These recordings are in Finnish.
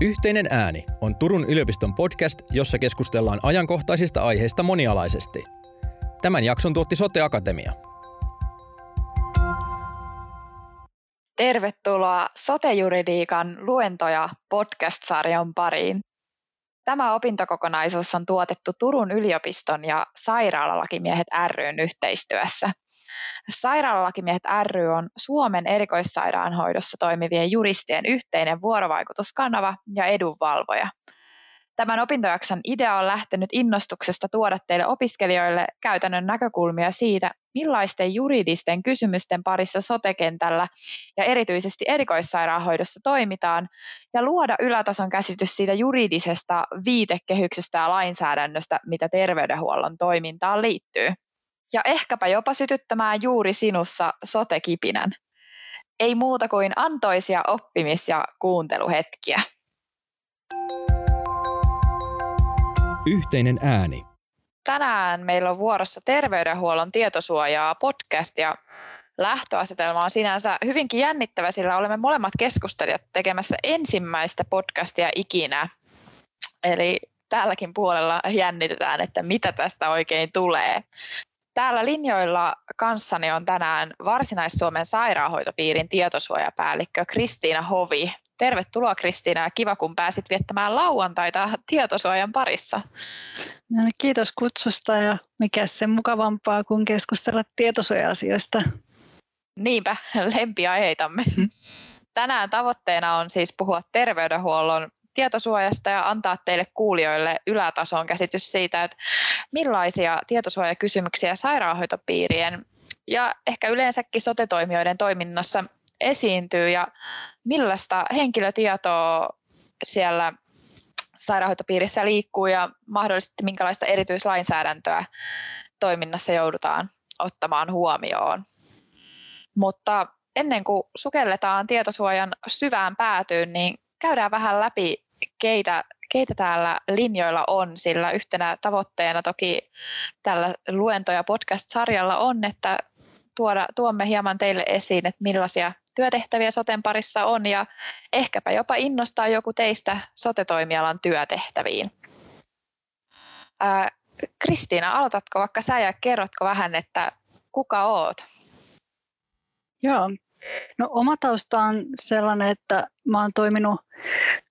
Yhteinen ääni on Turun yliopiston podcast, jossa keskustellaan ajankohtaisista aiheista monialaisesti. Tämän jakson tuotti Sote Akatemia. Tervetuloa Sote-juridiikan luentoja podcast-sarjan pariin. Tämä opintokokonaisuus on tuotettu Turun yliopiston ja Sairaalalakimiehet ryn yhteistyössä – Sairaalalakimiehet ry on Suomen erikoissairaanhoidossa toimivien juristien yhteinen vuorovaikutuskanava ja edunvalvoja. Tämän opintojakson idea on lähtenyt innostuksesta tuoda teille opiskelijoille käytännön näkökulmia siitä, millaisten juridisten kysymysten parissa sotekentällä ja erityisesti erikoissairaanhoidossa toimitaan, ja luoda ylätason käsitys siitä juridisesta viitekehyksestä ja lainsäädännöstä, mitä terveydenhuollon toimintaan liittyy ja ehkäpä jopa sytyttämään juuri sinussa sotekipinän. Ei muuta kuin antoisia oppimis- ja kuunteluhetkiä. Yhteinen ääni. Tänään meillä on vuorossa terveydenhuollon tietosuojaa podcast ja lähtöasetelma on sinänsä hyvinkin jännittävä, sillä olemme molemmat keskustelijat tekemässä ensimmäistä podcastia ikinä. Eli täälläkin puolella jännitetään, että mitä tästä oikein tulee. Täällä linjoilla kanssani on tänään Varsinais-Suomen sairaanhoitopiirin tietosuojapäällikkö Kristiina Hovi. Tervetuloa Kristiina ja kiva kun pääsit viettämään lauantaita tietosuojan parissa. No, niin, kiitos kutsusta ja mikä sen mukavampaa kuin keskustella tietosuoja-asioista. Niinpä, lempiaiheitamme. Mm. Tänään tavoitteena on siis puhua terveydenhuollon tietosuojasta ja antaa teille kuulijoille ylätason käsitys siitä, että millaisia tietosuojakysymyksiä sairaanhoitopiirien ja ehkä yleensäkin sotetoimijoiden toiminnassa esiintyy ja millaista henkilötietoa siellä sairaanhoitopiirissä liikkuu ja mahdollisesti minkälaista erityislainsäädäntöä toiminnassa joudutaan ottamaan huomioon. Mutta ennen kuin sukelletaan tietosuojan syvään päätyyn, niin käydään vähän läpi keitä, keitä täällä linjoilla on, sillä yhtenä tavoitteena toki tällä luento- ja podcast-sarjalla on, että tuoda, tuomme hieman teille esiin, että millaisia työtehtäviä soten parissa on ja ehkäpä jopa innostaa joku teistä sotetoimialan työtehtäviin. Ää, Kristiina, aloitatko vaikka sä ja kerrotko vähän, että kuka oot? Joo, no oma tausta on sellainen, että mä oon toiminut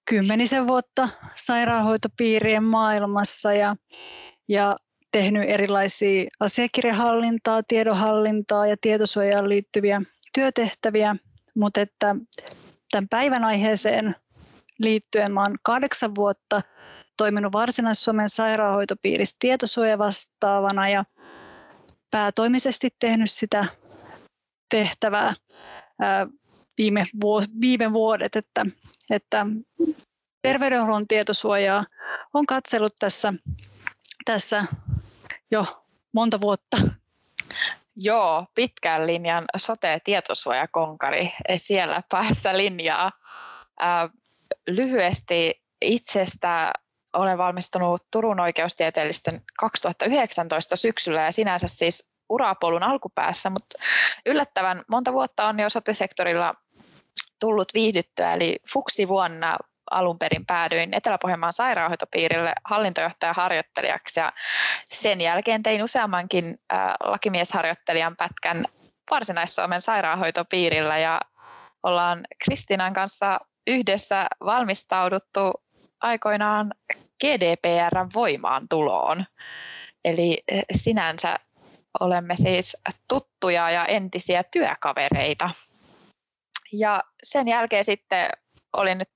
kymmenisen vuotta sairaanhoitopiirien maailmassa ja, ja tehnyt erilaisia asiakirjahallintaa, tiedonhallintaa ja tietosuojaan liittyviä työtehtäviä, mutta että tämän päivän aiheeseen liittyen oon kahdeksan vuotta toiminut Varsinais-Suomen sairaanhoitopiirissä tietosuojavastaavana ja päätoimisesti tehnyt sitä tehtävää viime, viime vuodet, että, että terveydenhuollon tietosuojaa on katsellut tässä, tässä jo monta vuotta. Joo, pitkän linjan sote-tietosuojakonkari siellä päässä linjaa. Äh, lyhyesti itsestä olen valmistunut Turun oikeustieteellisten 2019 syksyllä ja sinänsä siis urapolun alkupäässä, mutta yllättävän monta vuotta on jo sote-sektorilla tullut viihdyttyä, eli fuksi vuonna alun perin päädyin Etelä-Pohjanmaan sairaanhoitopiirille hallintojohtajaharjoittelijaksi ja sen jälkeen tein useammankin äh, lakimiesharjoittelijan pätkän Varsinais-Suomen sairaanhoitopiirillä ja ollaan Kristinan kanssa yhdessä valmistauduttu aikoinaan GDPRn voimaan tuloon. Eli sinänsä olemme siis tuttuja ja entisiä työkavereita. Ja sen jälkeen sitten olin nyt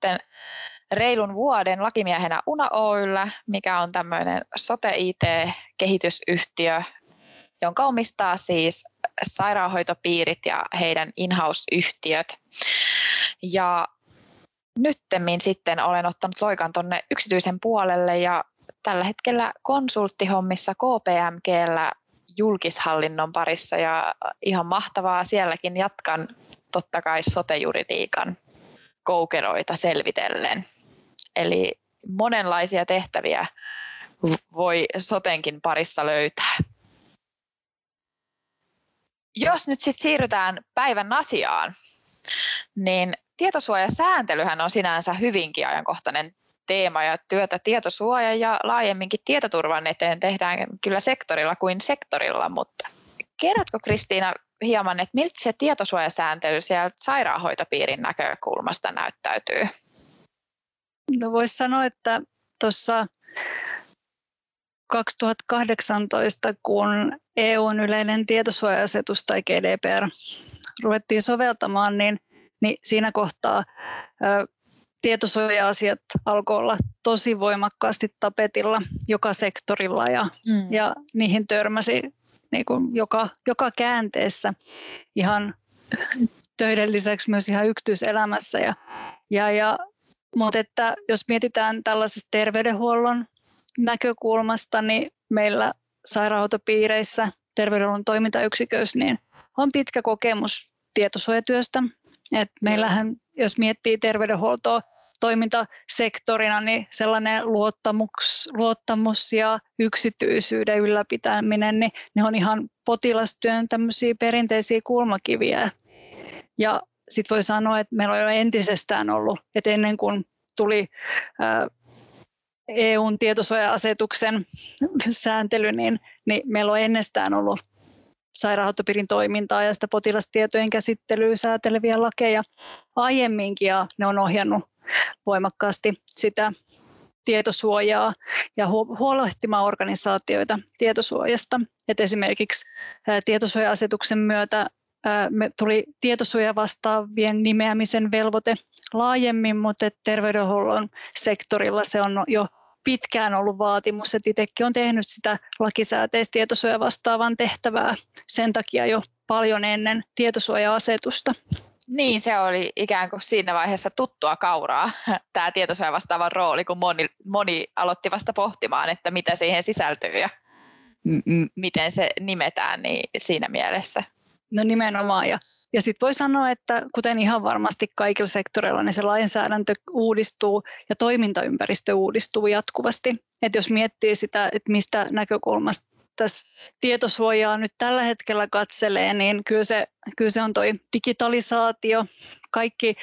reilun vuoden lakimiehenä Una Oyllä, mikä on tämmöinen sote-IT-kehitysyhtiö, jonka omistaa siis sairaanhoitopiirit ja heidän in-house-yhtiöt. Ja nyttemmin sitten olen ottanut loikan tuonne yksityisen puolelle ja tällä hetkellä konsulttihommissa KPMGllä julkishallinnon parissa ja ihan mahtavaa sielläkin jatkan totta kai sotejuridiikan koukeroita selvitellen. Eli monenlaisia tehtäviä voi sotenkin parissa löytää. Jos nyt sitten siirrytään päivän asiaan, niin tietosuojasääntelyhän on sinänsä hyvinkin ajankohtainen teema ja työtä tietosuoja ja laajemminkin tietoturvan eteen tehdään kyllä sektorilla kuin sektorilla, mutta kerrotko Kristiina hieman, että miltä se tietosuojasääntely sieltä sairaanhoitopiirin näkökulmasta näyttäytyy? No voisi sanoa, että tuossa 2018, kun EUn yleinen tietosuoja-asetus tai GDPR ruvettiin soveltamaan, niin, niin siinä kohtaa ö, tietosuoja-asiat alkoi olla tosi voimakkaasti tapetilla joka sektorilla ja, mm. ja niihin törmäsi niin kuin joka, joka käänteessä ihan töiden lisäksi myös ihan yksityiselämässä. Ja, ja, ja, mutta että jos mietitään tällaisesta terveydenhuollon näkökulmasta, niin meillä sairaanhoitopiireissä, terveydenhuollon toimintayksiköissä, niin on pitkä kokemus tietosuojatyöstä. Et meillähän, jos miettii terveydenhuoltoa toimintasektorina, niin sellainen luottamus, luottamus ja yksityisyyden ylläpitäminen, niin ne on ihan potilastyön tämmöisiä perinteisiä kulmakiviä. Ja sitten voi sanoa, että meillä on jo entisestään ollut, että ennen kuin tuli EUn tietosuoja-asetuksen sääntely, niin, niin meillä on ennestään ollut sairaanhoitopiirin toimintaa ja sitä potilastietojen käsittelyä sääteleviä lakeja aiemminkin ja ne on ohjannut voimakkaasti sitä tietosuojaa ja huolehtimaan organisaatioita tietosuojasta. Et esimerkiksi tietosuoja-asetuksen myötä me tuli tietosuoja vastaavien nimeämisen velvoite laajemmin, mutta terveydenhuollon sektorilla se on jo pitkään ollut vaatimus, että itsekin on tehnyt sitä lakisääteistä tietosuoja vastaavan tehtävää sen takia jo paljon ennen tietosuoja-asetusta. Niin, se oli ikään kuin siinä vaiheessa tuttua kauraa, tämä tietosuoja vastaavan rooli, kun moni, moni aloitti vasta pohtimaan, että mitä siihen sisältyy ja m- miten se nimetään niin siinä mielessä. No nimenomaan, ja, ja sitten voi sanoa, että kuten ihan varmasti kaikilla sektoreilla, niin se lainsäädäntö uudistuu ja toimintaympäristö uudistuu jatkuvasti. Et jos miettii sitä, että mistä näkökulmasta tässä tietosuojaa nyt tällä hetkellä katselee, niin kyllä se, kyllä se on tuo digitalisaatio, kaikki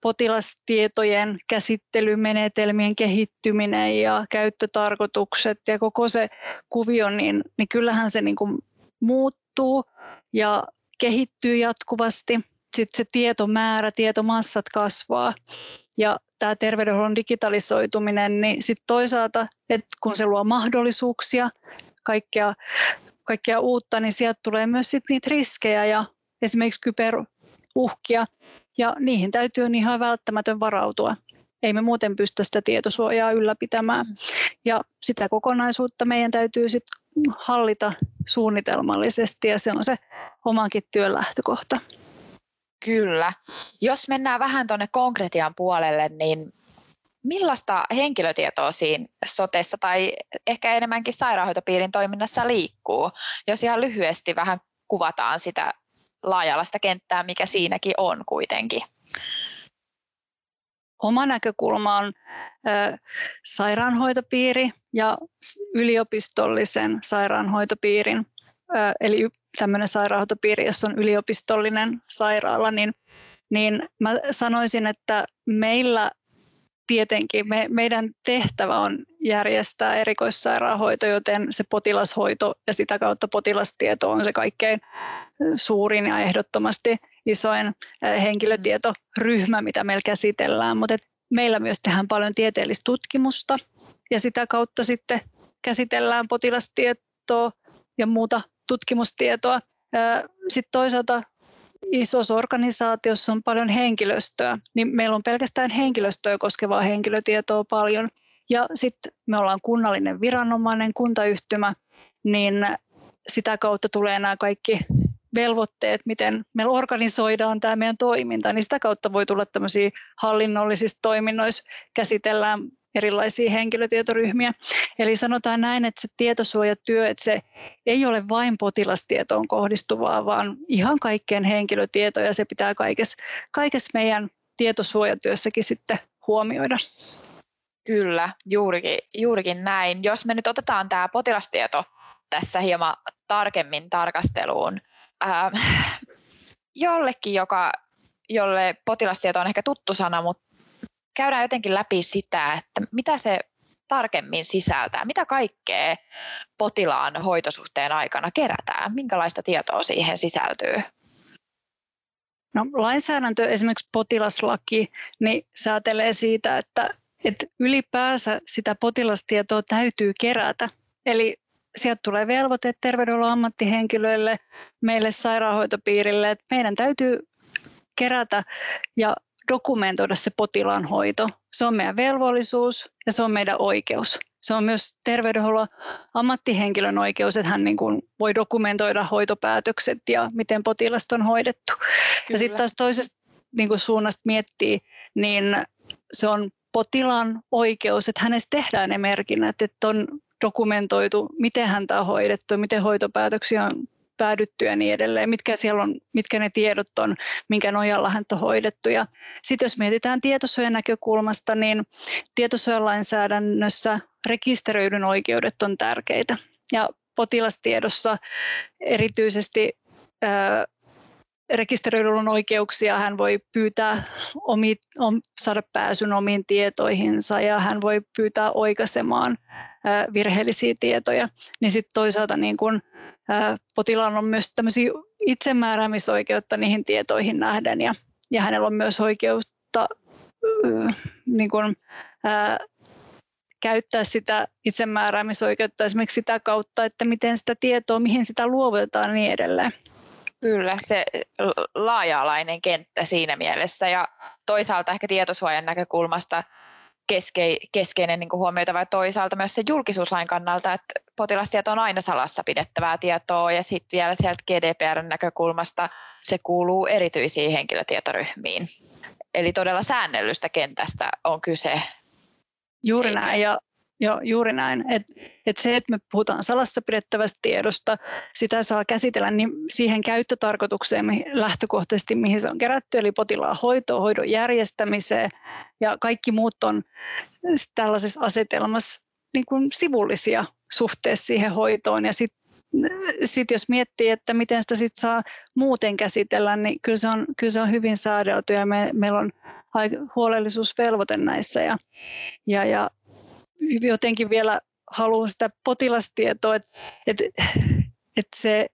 potilastietojen käsittelymenetelmien kehittyminen ja käyttötarkoitukset ja koko se kuvio, niin, niin kyllähän se niin kuin muuttuu ja kehittyy jatkuvasti. Sitten se tietomäärä, tietomassat kasvaa ja tämä terveydenhuollon digitalisoituminen, niin sitten toisaalta, että kun se luo mahdollisuuksia, kaikkea, kaikkea uutta, niin sieltä tulee myös sit niitä riskejä ja esimerkiksi kyberuhkia, ja niihin täytyy niin ihan välttämätön varautua. Ei me muuten pystytä sitä tietosuojaa ylläpitämään. Ja sitä kokonaisuutta meidän täytyy sitten hallita suunnitelmallisesti, ja se on se omankin työn lähtökohta. Kyllä. Jos mennään vähän tuonne konkretian puolelle, niin millaista henkilötietoa siinä sotessa tai ehkä enemmänkin sairaanhoitopiirin toiminnassa liikkuu, jos ihan lyhyesti vähän kuvataan sitä laajalaista kenttää, mikä siinäkin on kuitenkin? Oma näkökulma on ö, sairaanhoitopiiri ja yliopistollisen sairaanhoitopiirin, ö, eli tämmöinen sairaanhoitopiiri, jossa on yliopistollinen sairaala, niin, niin mä sanoisin, että meillä tietenkin me, meidän tehtävä on järjestää erikoissairaanhoito, joten se potilashoito ja sitä kautta potilastieto on se kaikkein suurin ja ehdottomasti isoin henkilötietoryhmä, mitä meillä käsitellään. Mutta meillä myös tehdään paljon tieteellistä tutkimusta ja sitä kautta sitten käsitellään potilastietoa ja muuta tutkimustietoa. Sitten toisaalta isossa organisaatiossa on paljon henkilöstöä, niin meillä on pelkästään henkilöstöä koskevaa henkilötietoa paljon. Ja sitten me ollaan kunnallinen viranomainen, kuntayhtymä, niin sitä kautta tulee nämä kaikki velvoitteet, miten me organisoidaan tämä meidän toiminta, niin sitä kautta voi tulla tämmöisiä hallinnollisissa toiminnoissa käsitellään erilaisia henkilötietoryhmiä. Eli sanotaan näin, että se tietosuojatyö, että se ei ole vain potilastietoon kohdistuvaa, vaan ihan kaikkeen henkilötietoja se pitää kaikessa, kaikessa meidän tietosuojatyössäkin sitten huomioida. Kyllä, juurikin, juurikin näin. Jos me nyt otetaan tämä potilastieto tässä hieman tarkemmin tarkasteluun, ää, jollekin, joka jolle potilastieto on ehkä tuttu sana, mutta käydään jotenkin läpi sitä, että mitä se tarkemmin sisältää, mitä kaikkea potilaan hoitosuhteen aikana kerätään, minkälaista tietoa siihen sisältyy? No, lainsäädäntö, esimerkiksi potilaslaki, niin säätelee siitä, että, että ylipäänsä sitä potilastietoa täytyy kerätä. Eli sieltä tulee velvoite terveydenhuollon ammattihenkilöille, meille sairaanhoitopiirille, että meidän täytyy kerätä ja dokumentoida se potilaan hoito. Se on meidän velvollisuus ja se on meidän oikeus. Se on myös terveydenhuollon ammattihenkilön oikeus, että hän niin kuin voi dokumentoida hoitopäätökset ja miten potilasta on hoidettu. Kyllä. Ja sitten taas toisesta niin kuin suunnasta miettii, niin se on potilaan oikeus, että hänestä tehdään ne merkinnät, että on dokumentoitu, miten häntä on hoidettu, miten hoitopäätöksiä on päädytty ja niin edelleen, mitkä, siellä on, mitkä ne tiedot on, minkä nojalla häntä on hoidettu. Sitten jos mietitään tietosuojan näkökulmasta, niin tietosuojalainsäädännössä rekisteröidyn oikeudet on tärkeitä. Ja potilastiedossa erityisesti rekisteröidyn oikeuksia, hän voi pyytää omi, om, saada pääsyn omiin tietoihinsa ja hän voi pyytää oikaisemaan virheellisiä tietoja. Niin sitten toisaalta niin kun, potilaalla on myös tämmöisiä itsemääräämisoikeutta niihin tietoihin nähden ja, ja hänellä on myös oikeutta niin kun, ää, käyttää sitä itsemääräämisoikeutta esimerkiksi sitä kautta, että miten sitä tietoa, mihin sitä luovutetaan ja niin edelleen. Kyllä, se laaja-alainen kenttä siinä mielessä ja toisaalta ehkä tietosuojan näkökulmasta keske, keskeinen niin huomioitava ja toisaalta myös se julkisuuslain kannalta, että potilastieto on aina salassa pidettävää tietoa ja sitten vielä sieltä GDPRn näkökulmasta se kuuluu erityisiin henkilötietoryhmiin. Eli todella säännellystä kentästä on kyse. Juuri näin ja Joo, juuri näin. Et, et se, että me puhutaan salassa pidettävästä tiedosta, sitä saa käsitellä niin siihen käyttötarkoitukseen lähtökohtaisesti, mihin se on kerätty, eli potilaan hoitoon, hoidon järjestämiseen, ja kaikki muut on tällaisessa asetelmassa niin kuin sivullisia suhteessa siihen hoitoon. Ja sitten sit jos miettii, että miten sitä sit saa muuten käsitellä, niin kyllä se on, kyllä se on hyvin säädelty ja me, meillä on huolellisuusvelvoite näissä. Ja, ja, ja jotenkin vielä haluan sitä potilastietoa, että, että, että se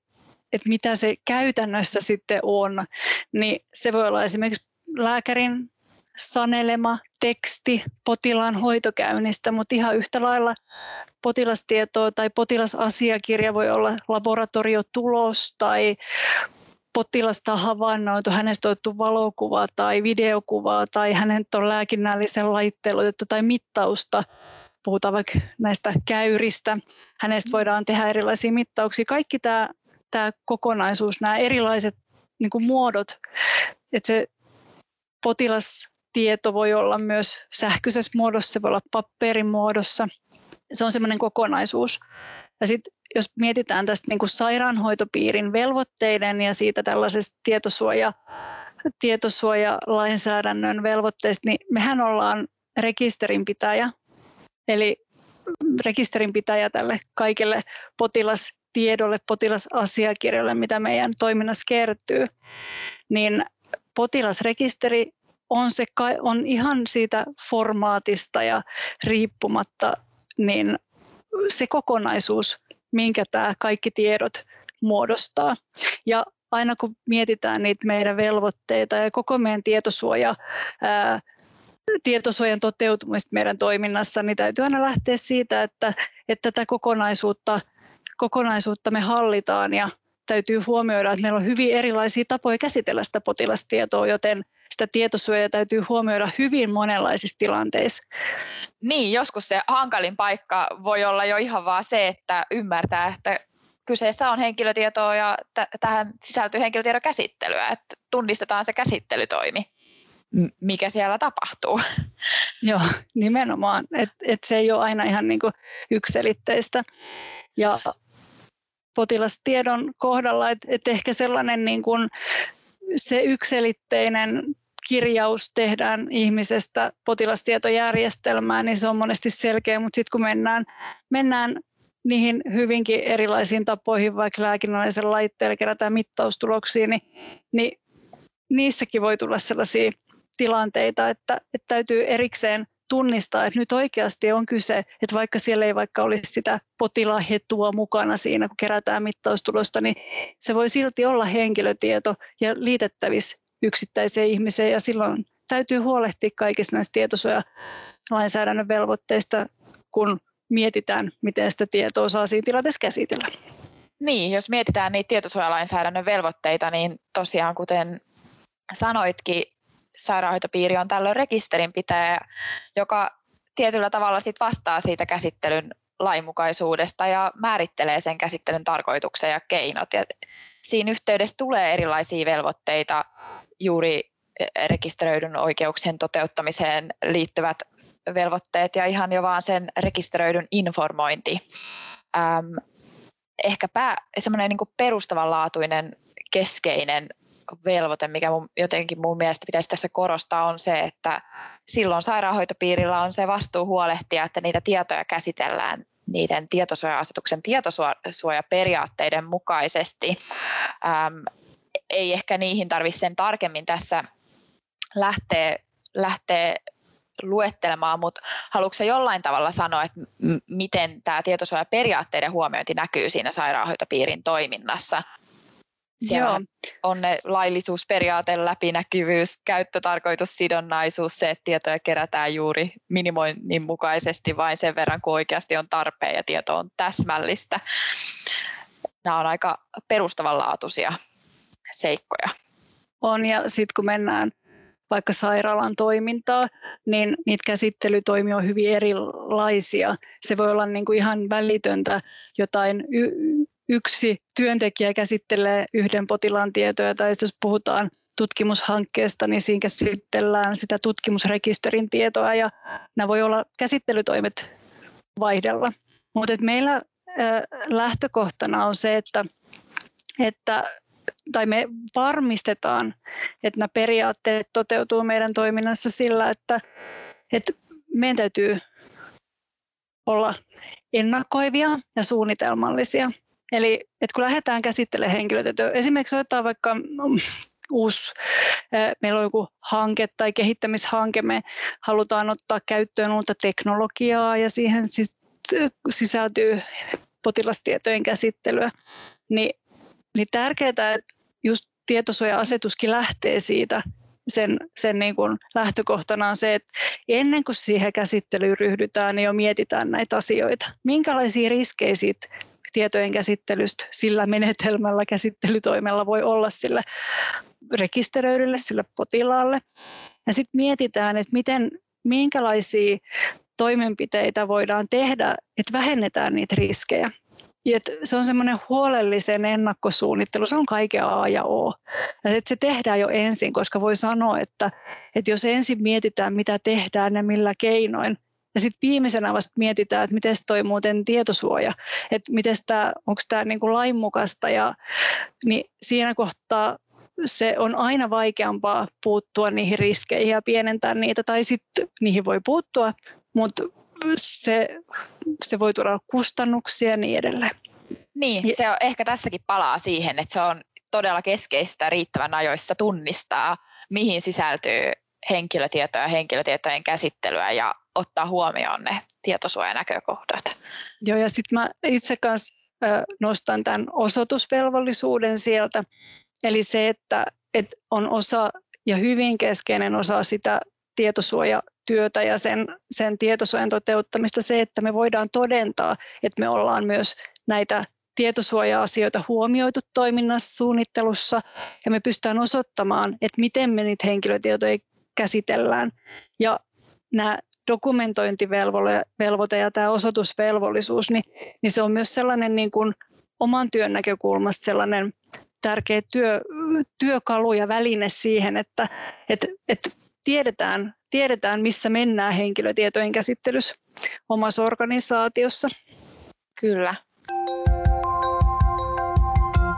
että mitä se käytännössä sitten on, niin se voi olla esimerkiksi lääkärin sanelema teksti potilaan hoitokäynnistä, mutta ihan yhtä lailla potilastietoa tai potilasasiakirja voi olla laboratoriotulos tai potilasta havainnoitu, hänestä otettu valokuva tai videokuva tai hänen on lääkinnällisen laitteen otettu tai mittausta puhutaan vaikka näistä käyristä, hänestä voidaan tehdä erilaisia mittauksia. Kaikki tämä, tämä kokonaisuus, nämä erilaiset niin kuin muodot, että se potilastieto voi olla myös sähköisessä muodossa, se voi olla paperin muodossa. Se on semmoinen kokonaisuus. Ja sitten jos mietitään tästä niin kuin sairaanhoitopiirin velvoitteiden ja siitä tällaisesta tietosuoja, tietosuojalainsäädännön velvoitteista, niin mehän ollaan rekisterinpitäjä Eli rekisterinpitäjä tälle kaikille potilastiedolle, potilasasiakirjoille, mitä meidän toiminnassa kertyy, niin potilasrekisteri on, se, on ihan siitä formaatista ja riippumatta niin se kokonaisuus, minkä tämä kaikki tiedot muodostaa. Ja aina kun mietitään niitä meidän velvoitteita ja koko meidän tietosuoja tietosuojan toteutumista meidän toiminnassa, niin täytyy aina lähteä siitä, että, että tätä kokonaisuutta, kokonaisuutta me hallitaan ja täytyy huomioida, että meillä on hyvin erilaisia tapoja käsitellä sitä potilastietoa, joten sitä tietosuojaa täytyy huomioida hyvin monenlaisissa tilanteissa. Niin, joskus se hankalin paikka voi olla jo ihan vaan se, että ymmärtää, että kyseessä on henkilötietoa ja t- tähän sisältyy henkilötiedon käsittelyä, että tunnistetaan se käsittelytoimi mikä siellä tapahtuu. Joo, nimenomaan. Et, et se ei ole aina ihan niinku ykselitteistä. Ja potilastiedon kohdalla, että et ehkä sellainen niinku, se ykselitteinen kirjaus tehdään ihmisestä potilastietojärjestelmään, niin se on monesti selkeä, mutta sitten kun mennään, mennään niihin hyvinkin erilaisiin tapoihin, vaikka lääkinnällisen laitteella kerätään mittaustuloksia, niin, niin niissäkin voi tulla sellaisia tilanteita, että, että täytyy erikseen tunnistaa, että nyt oikeasti on kyse, että vaikka siellä ei vaikka olisi sitä potilahetua mukana siinä, kun kerätään mittaustulosta, niin se voi silti olla henkilötieto ja liitettävissä yksittäiseen ihmiseen ja silloin täytyy huolehtia kaikista näistä tietosuojalainsäädännön velvoitteista, kun mietitään, miten sitä tietoa saa siinä tilanteessa käsitellä. Niin, jos mietitään niitä tietosuojalainsäädännön velvoitteita, niin tosiaan kuten sanoitkin, sairaanhoitopiiri on tällöin rekisterinpitäjä, joka tietyllä tavalla sit vastaa siitä käsittelyn lainmukaisuudesta ja määrittelee sen käsittelyn tarkoituksen ja keinot. Ja siinä yhteydessä tulee erilaisia velvoitteita juuri rekisteröidyn oikeuksien toteuttamiseen liittyvät velvoitteet ja ihan jo vaan sen rekisteröidyn informointi. Ähm, ehkä pää, semmoinen niin perustavanlaatuinen keskeinen velvoite, mikä mun, jotenkin mun mielestä pitäisi tässä korostaa, on se, että silloin sairaanhoitopiirillä on se vastuu huolehtia, että niitä tietoja käsitellään niiden tietosuoja-asetuksen tietosuojaperiaatteiden mukaisesti. Ähm, ei ehkä niihin tarvitse sen tarkemmin tässä lähteä, lähteä luettelemaan, mutta haluatko jollain tavalla sanoa, että m- miten tämä tietosuojaperiaatteiden huomiointi näkyy siinä sairaanhoitopiirin toiminnassa? Siellä Joo. on ne laillisuusperiaate, läpinäkyvyys, käyttötarkoitussidonnaisuus, se, että tietoja kerätään juuri minimoinnin mukaisesti vain sen verran, kun oikeasti on tarpeen ja tieto on täsmällistä. Nämä on aika perustavanlaatuisia seikkoja. On ja sitten kun mennään vaikka sairaalan toimintaa, niin niitä käsittelytoimia on hyvin erilaisia. Se voi olla niin kuin ihan välitöntä jotain y- yksi työntekijä käsittelee yhden potilaan tietoja, tai jos puhutaan tutkimushankkeesta, niin siinä käsitellään sitä tutkimusrekisterin tietoa, ja nämä voi olla käsittelytoimet vaihdella. Mutta meillä lähtökohtana on se, että, että tai me varmistetaan, että nämä periaatteet toteutuu meidän toiminnassa sillä, että, että meidän täytyy olla ennakoivia ja suunnitelmallisia. Eli että kun lähdetään käsittelemään henkilötietoja, esimerkiksi otetaan vaikka mm, uusi, meillä on joku hanke tai kehittämishanke, me halutaan ottaa käyttöön uutta teknologiaa ja siihen sisältyy potilastietojen käsittelyä, niin, niin tärkeää, että just tietosuoja-asetuskin lähtee siitä, sen, sen niin kuin lähtökohtana on se, että ennen kuin siihen käsittelyyn ryhdytään, niin jo mietitään näitä asioita. Minkälaisia riskejä siitä tietojen käsittelystä sillä menetelmällä, käsittelytoimella voi olla sille rekisteröidylle, sille potilaalle. Ja sitten mietitään, että miten, minkälaisia toimenpiteitä voidaan tehdä, että vähennetään niitä riskejä. Et se on semmoinen huolellisen ennakkosuunnittelu, se on kaiken A ja O. Ja se tehdään jo ensin, koska voi sanoa, että, että jos ensin mietitään, mitä tehdään ja millä keinoin, ja sitten viimeisenä vasta mietitään, että miten toi muuten tietosuoja, että miten onko tämä niinku lainmukaista, ja, niin siinä kohtaa se on aina vaikeampaa puuttua niihin riskeihin ja pienentää niitä, tai sitten niihin voi puuttua, mutta se, se voi tuoda kustannuksia ja niin edelleen. Niin, se on, ehkä tässäkin palaa siihen, että se on todella keskeistä riittävän ajoissa tunnistaa, mihin sisältyy henkilötietoja ja henkilötietojen käsittelyä ja ottaa huomioon ne tietosuojanäkökohdat. Joo, ja sitten mä itse kanssa nostan tämän osoitusvelvollisuuden sieltä. Eli se, että, että on osa ja hyvin keskeinen osa sitä tietosuojatyötä ja sen, sen tietosuojan toteuttamista se, että me voidaan todentaa, että me ollaan myös näitä tietosuoja-asioita huomioitu toiminnassa, suunnittelussa ja me pystytään osoittamaan, että miten me niitä henkilötietoja käsitellään. Ja nämä dokumentointivelvoite ja tämä osoitusvelvollisuus, niin, niin se on myös sellainen niin kuin oman työn näkökulmasta sellainen tärkeä työ, työkalu ja väline siihen, että että että tiedetään, tiedetään, missä mennään henkilötietojen käsittelyssä omassa organisaatiossa. Kyllä.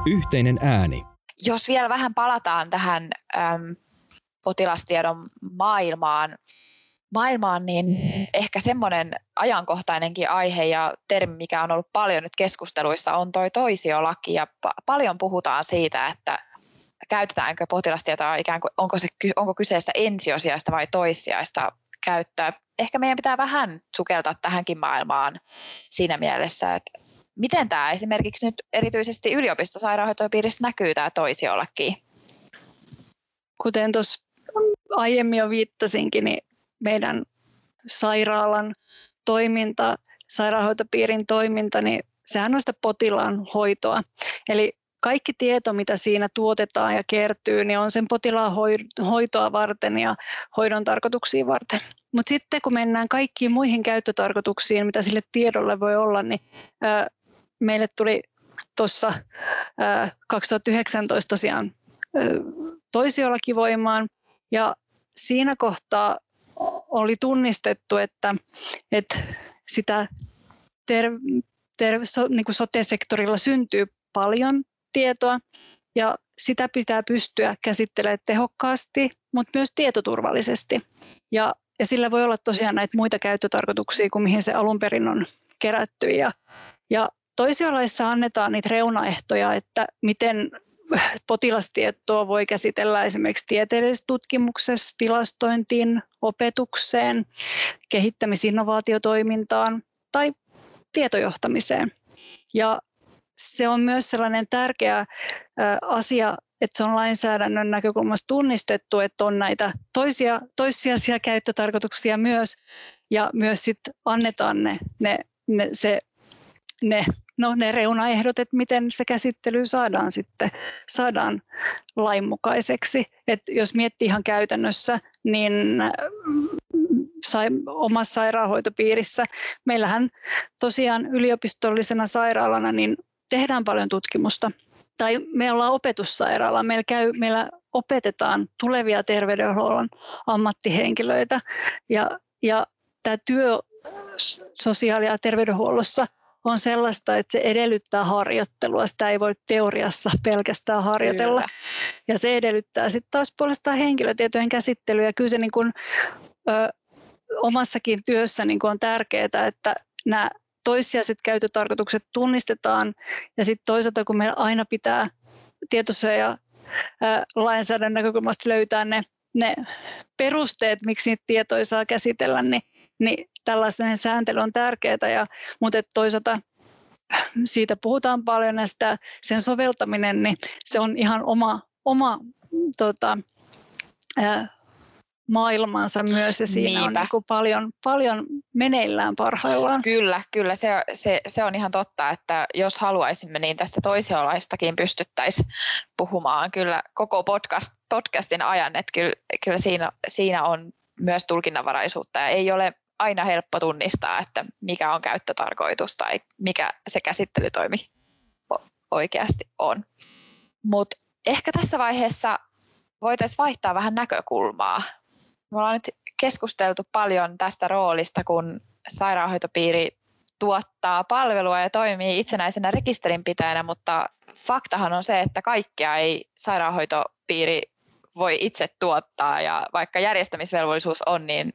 Yhteinen ääni. Jos vielä vähän palataan tähän äm, potilastiedon maailmaan, maailmaan, niin ehkä semmoinen ajankohtainenkin aihe ja termi, mikä on ollut paljon nyt keskusteluissa, on toi toisiolaki. Ja pa- paljon puhutaan siitä, että käytetäänkö potilastietoa ikään kuin, onko, se, onko kyseessä ensiosiaista vai toissijaista käyttöä. Ehkä meidän pitää vähän sukeltaa tähänkin maailmaan siinä mielessä, että miten tämä esimerkiksi nyt erityisesti yliopistosairaanhoitopiirissä näkyy tämä toisiolaki? Kuten tuossa aiemmin jo viittasinkin, niin meidän sairaalan toiminta, sairaanhoitopiirin toiminta, niin sehän on sitä potilaan hoitoa. Eli kaikki tieto, mitä siinä tuotetaan ja kertyy, niin on sen potilaan hoitoa varten ja hoidon tarkoituksiin varten. Mutta sitten kun mennään kaikkiin muihin käyttötarkoituksiin, mitä sille tiedolle voi olla, niin ää, meille tuli tuossa 2019 tosiaan toisiolaki voimaan ja siinä kohtaa oli tunnistettu, että, että sitä ter, ter, so, niin kuin sote-sektorilla syntyy paljon tietoa ja sitä pitää pystyä käsittelemään tehokkaasti, mutta myös tietoturvallisesti. Ja, ja sillä voi olla tosiaan näitä muita käyttötarkoituksia kuin mihin se alun perin on kerätty. Ja, ja toisiolaissa annetaan niitä reunaehtoja, että miten potilastietoa voi käsitellä esimerkiksi tieteellisessä tutkimuksessa, tilastointiin, opetukseen, kehittämisinnovaatiotoimintaan tai tietojohtamiseen. Ja se on myös sellainen tärkeä asia, että se on lainsäädännön näkökulmasta tunnistettu, että on näitä toisia, toissijaisia käyttötarkoituksia myös, ja myös sit annetaan ne, ne, ne, se, ne, no, ne reunaehdot, että miten se käsittely saadaan sitten saadaan lainmukaiseksi. Et jos miettii ihan käytännössä, niin sai, omassa sairaanhoitopiirissä. Meillähän tosiaan yliopistollisena sairaalana niin tehdään paljon tutkimusta. Tai me ollaan opetussairaala, meillä, käy, meillä opetetaan tulevia terveydenhuollon ammattihenkilöitä. Ja, ja tämä työ sosiaali- ja terveydenhuollossa on sellaista, että se edellyttää harjoittelua. Sitä ei voi teoriassa pelkästään harjoitella. Kyllä. Ja se edellyttää sitten taas puolestaan henkilötietojen käsittelyä. Kyllä se niin kuin, ö, omassakin työssä niin kuin on tärkeää, että nämä toissijaiset käyttötarkoitukset tunnistetaan ja sitten toisaalta kun meillä aina pitää tietosuoja lainsäädännön näkökulmasta löytää ne, ne perusteet, miksi niitä tietoja saa käsitellä, niin, niin tällainen sääntely on tärkeää, ja, mutta toisaalta siitä puhutaan paljon ja sitä, sen soveltaminen, niin se on ihan oma, oma tota, ää, maailmansa myös ja siinä Niinpä. on niin kuin paljon, paljon meneillään parhaillaan. Kyllä, kyllä se, se, se on ihan totta, että jos haluaisimme, niin tästä toisiolaistakin pystyttäisiin puhumaan kyllä koko podcast, podcastin ajan, että kyllä, kyllä siinä, siinä on myös tulkinnanvaraisuutta ja ei ole aina helppo tunnistaa, että mikä on käyttötarkoitus tai mikä se käsittelytoimi oikeasti on. Mutta ehkä tässä vaiheessa voitaisiin vaihtaa vähän näkökulmaa me ollaan nyt keskusteltu paljon tästä roolista, kun sairaanhoitopiiri tuottaa palvelua ja toimii itsenäisenä rekisterinpitäjänä, mutta faktahan on se, että kaikkea ei sairaanhoitopiiri voi itse tuottaa ja vaikka järjestämisvelvollisuus on, niin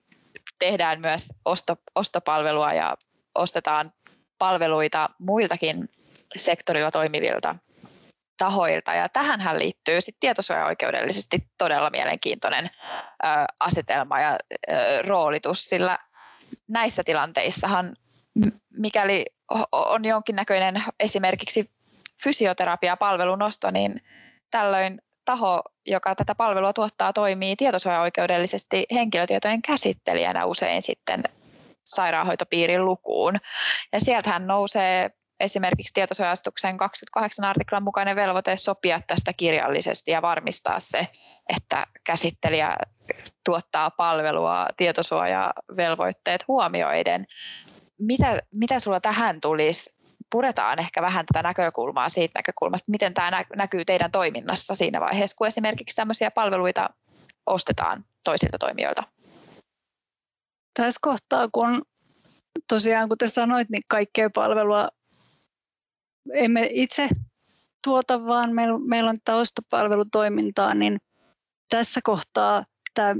tehdään myös osto, ostopalvelua ja ostetaan palveluita muiltakin sektorilla toimivilta tahoilta. Ja tähänhän liittyy sitten tietosuojaoikeudellisesti todella mielenkiintoinen ö, asetelma ja ö, roolitus, sillä näissä tilanteissahan, mikäli on jonkinnäköinen esimerkiksi fysioterapia-palvelun osto, niin tällöin taho, joka tätä palvelua tuottaa, toimii tietosuojaoikeudellisesti henkilötietojen käsittelijänä usein sitten sairaanhoitopiirin lukuun. Ja sieltähän nousee esimerkiksi tietosuojastuksen 28 artiklan mukainen velvoite sopia tästä kirjallisesti ja varmistaa se, että käsittelijä tuottaa palvelua tietosuojavelvoitteet huomioiden. Mitä, mitä sulla tähän tulisi? Puretaan ehkä vähän tätä näkökulmaa siitä näkökulmasta, miten tämä näkyy teidän toiminnassa siinä vaiheessa, kun esimerkiksi tämmöisiä palveluita ostetaan toisilta toimijoilta. Tässä kohtaa, kun tosiaan, kuten sanoit, niin kaikkea palvelua emme itse tuota, vaan meillä, meillä on tätä ostopalvelutoimintaa, niin tässä kohtaa tämä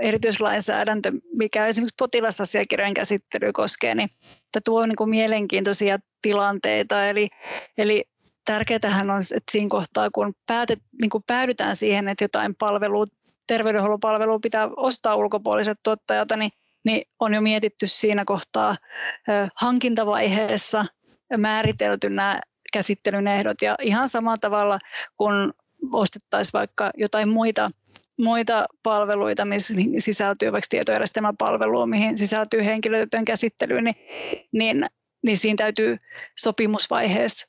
erityislainsäädäntö, mikä esimerkiksi potilasasiakirjojen käsittely koskee, niin tämä tuo niin kuin mielenkiintoisia tilanteita. Eli, eli tärkeätähän on, että siinä kohtaa, kun, päätet, niin kun päädytään siihen, että jotain palvelua, terveydenhuollon palvelua pitää ostaa ulkopuoliset tuottajat, niin, niin on jo mietitty siinä kohtaa hankintavaiheessa määritelty nämä käsittelyn ehdot ja ihan samalla tavalla kun ostettaisiin vaikka jotain muita muita palveluita, missä sisältyy vaikka tietojärjestelmäpalvelua, mihin sisältyy henkilötietojen käsittely, niin, niin, niin siinä täytyy sopimusvaiheessa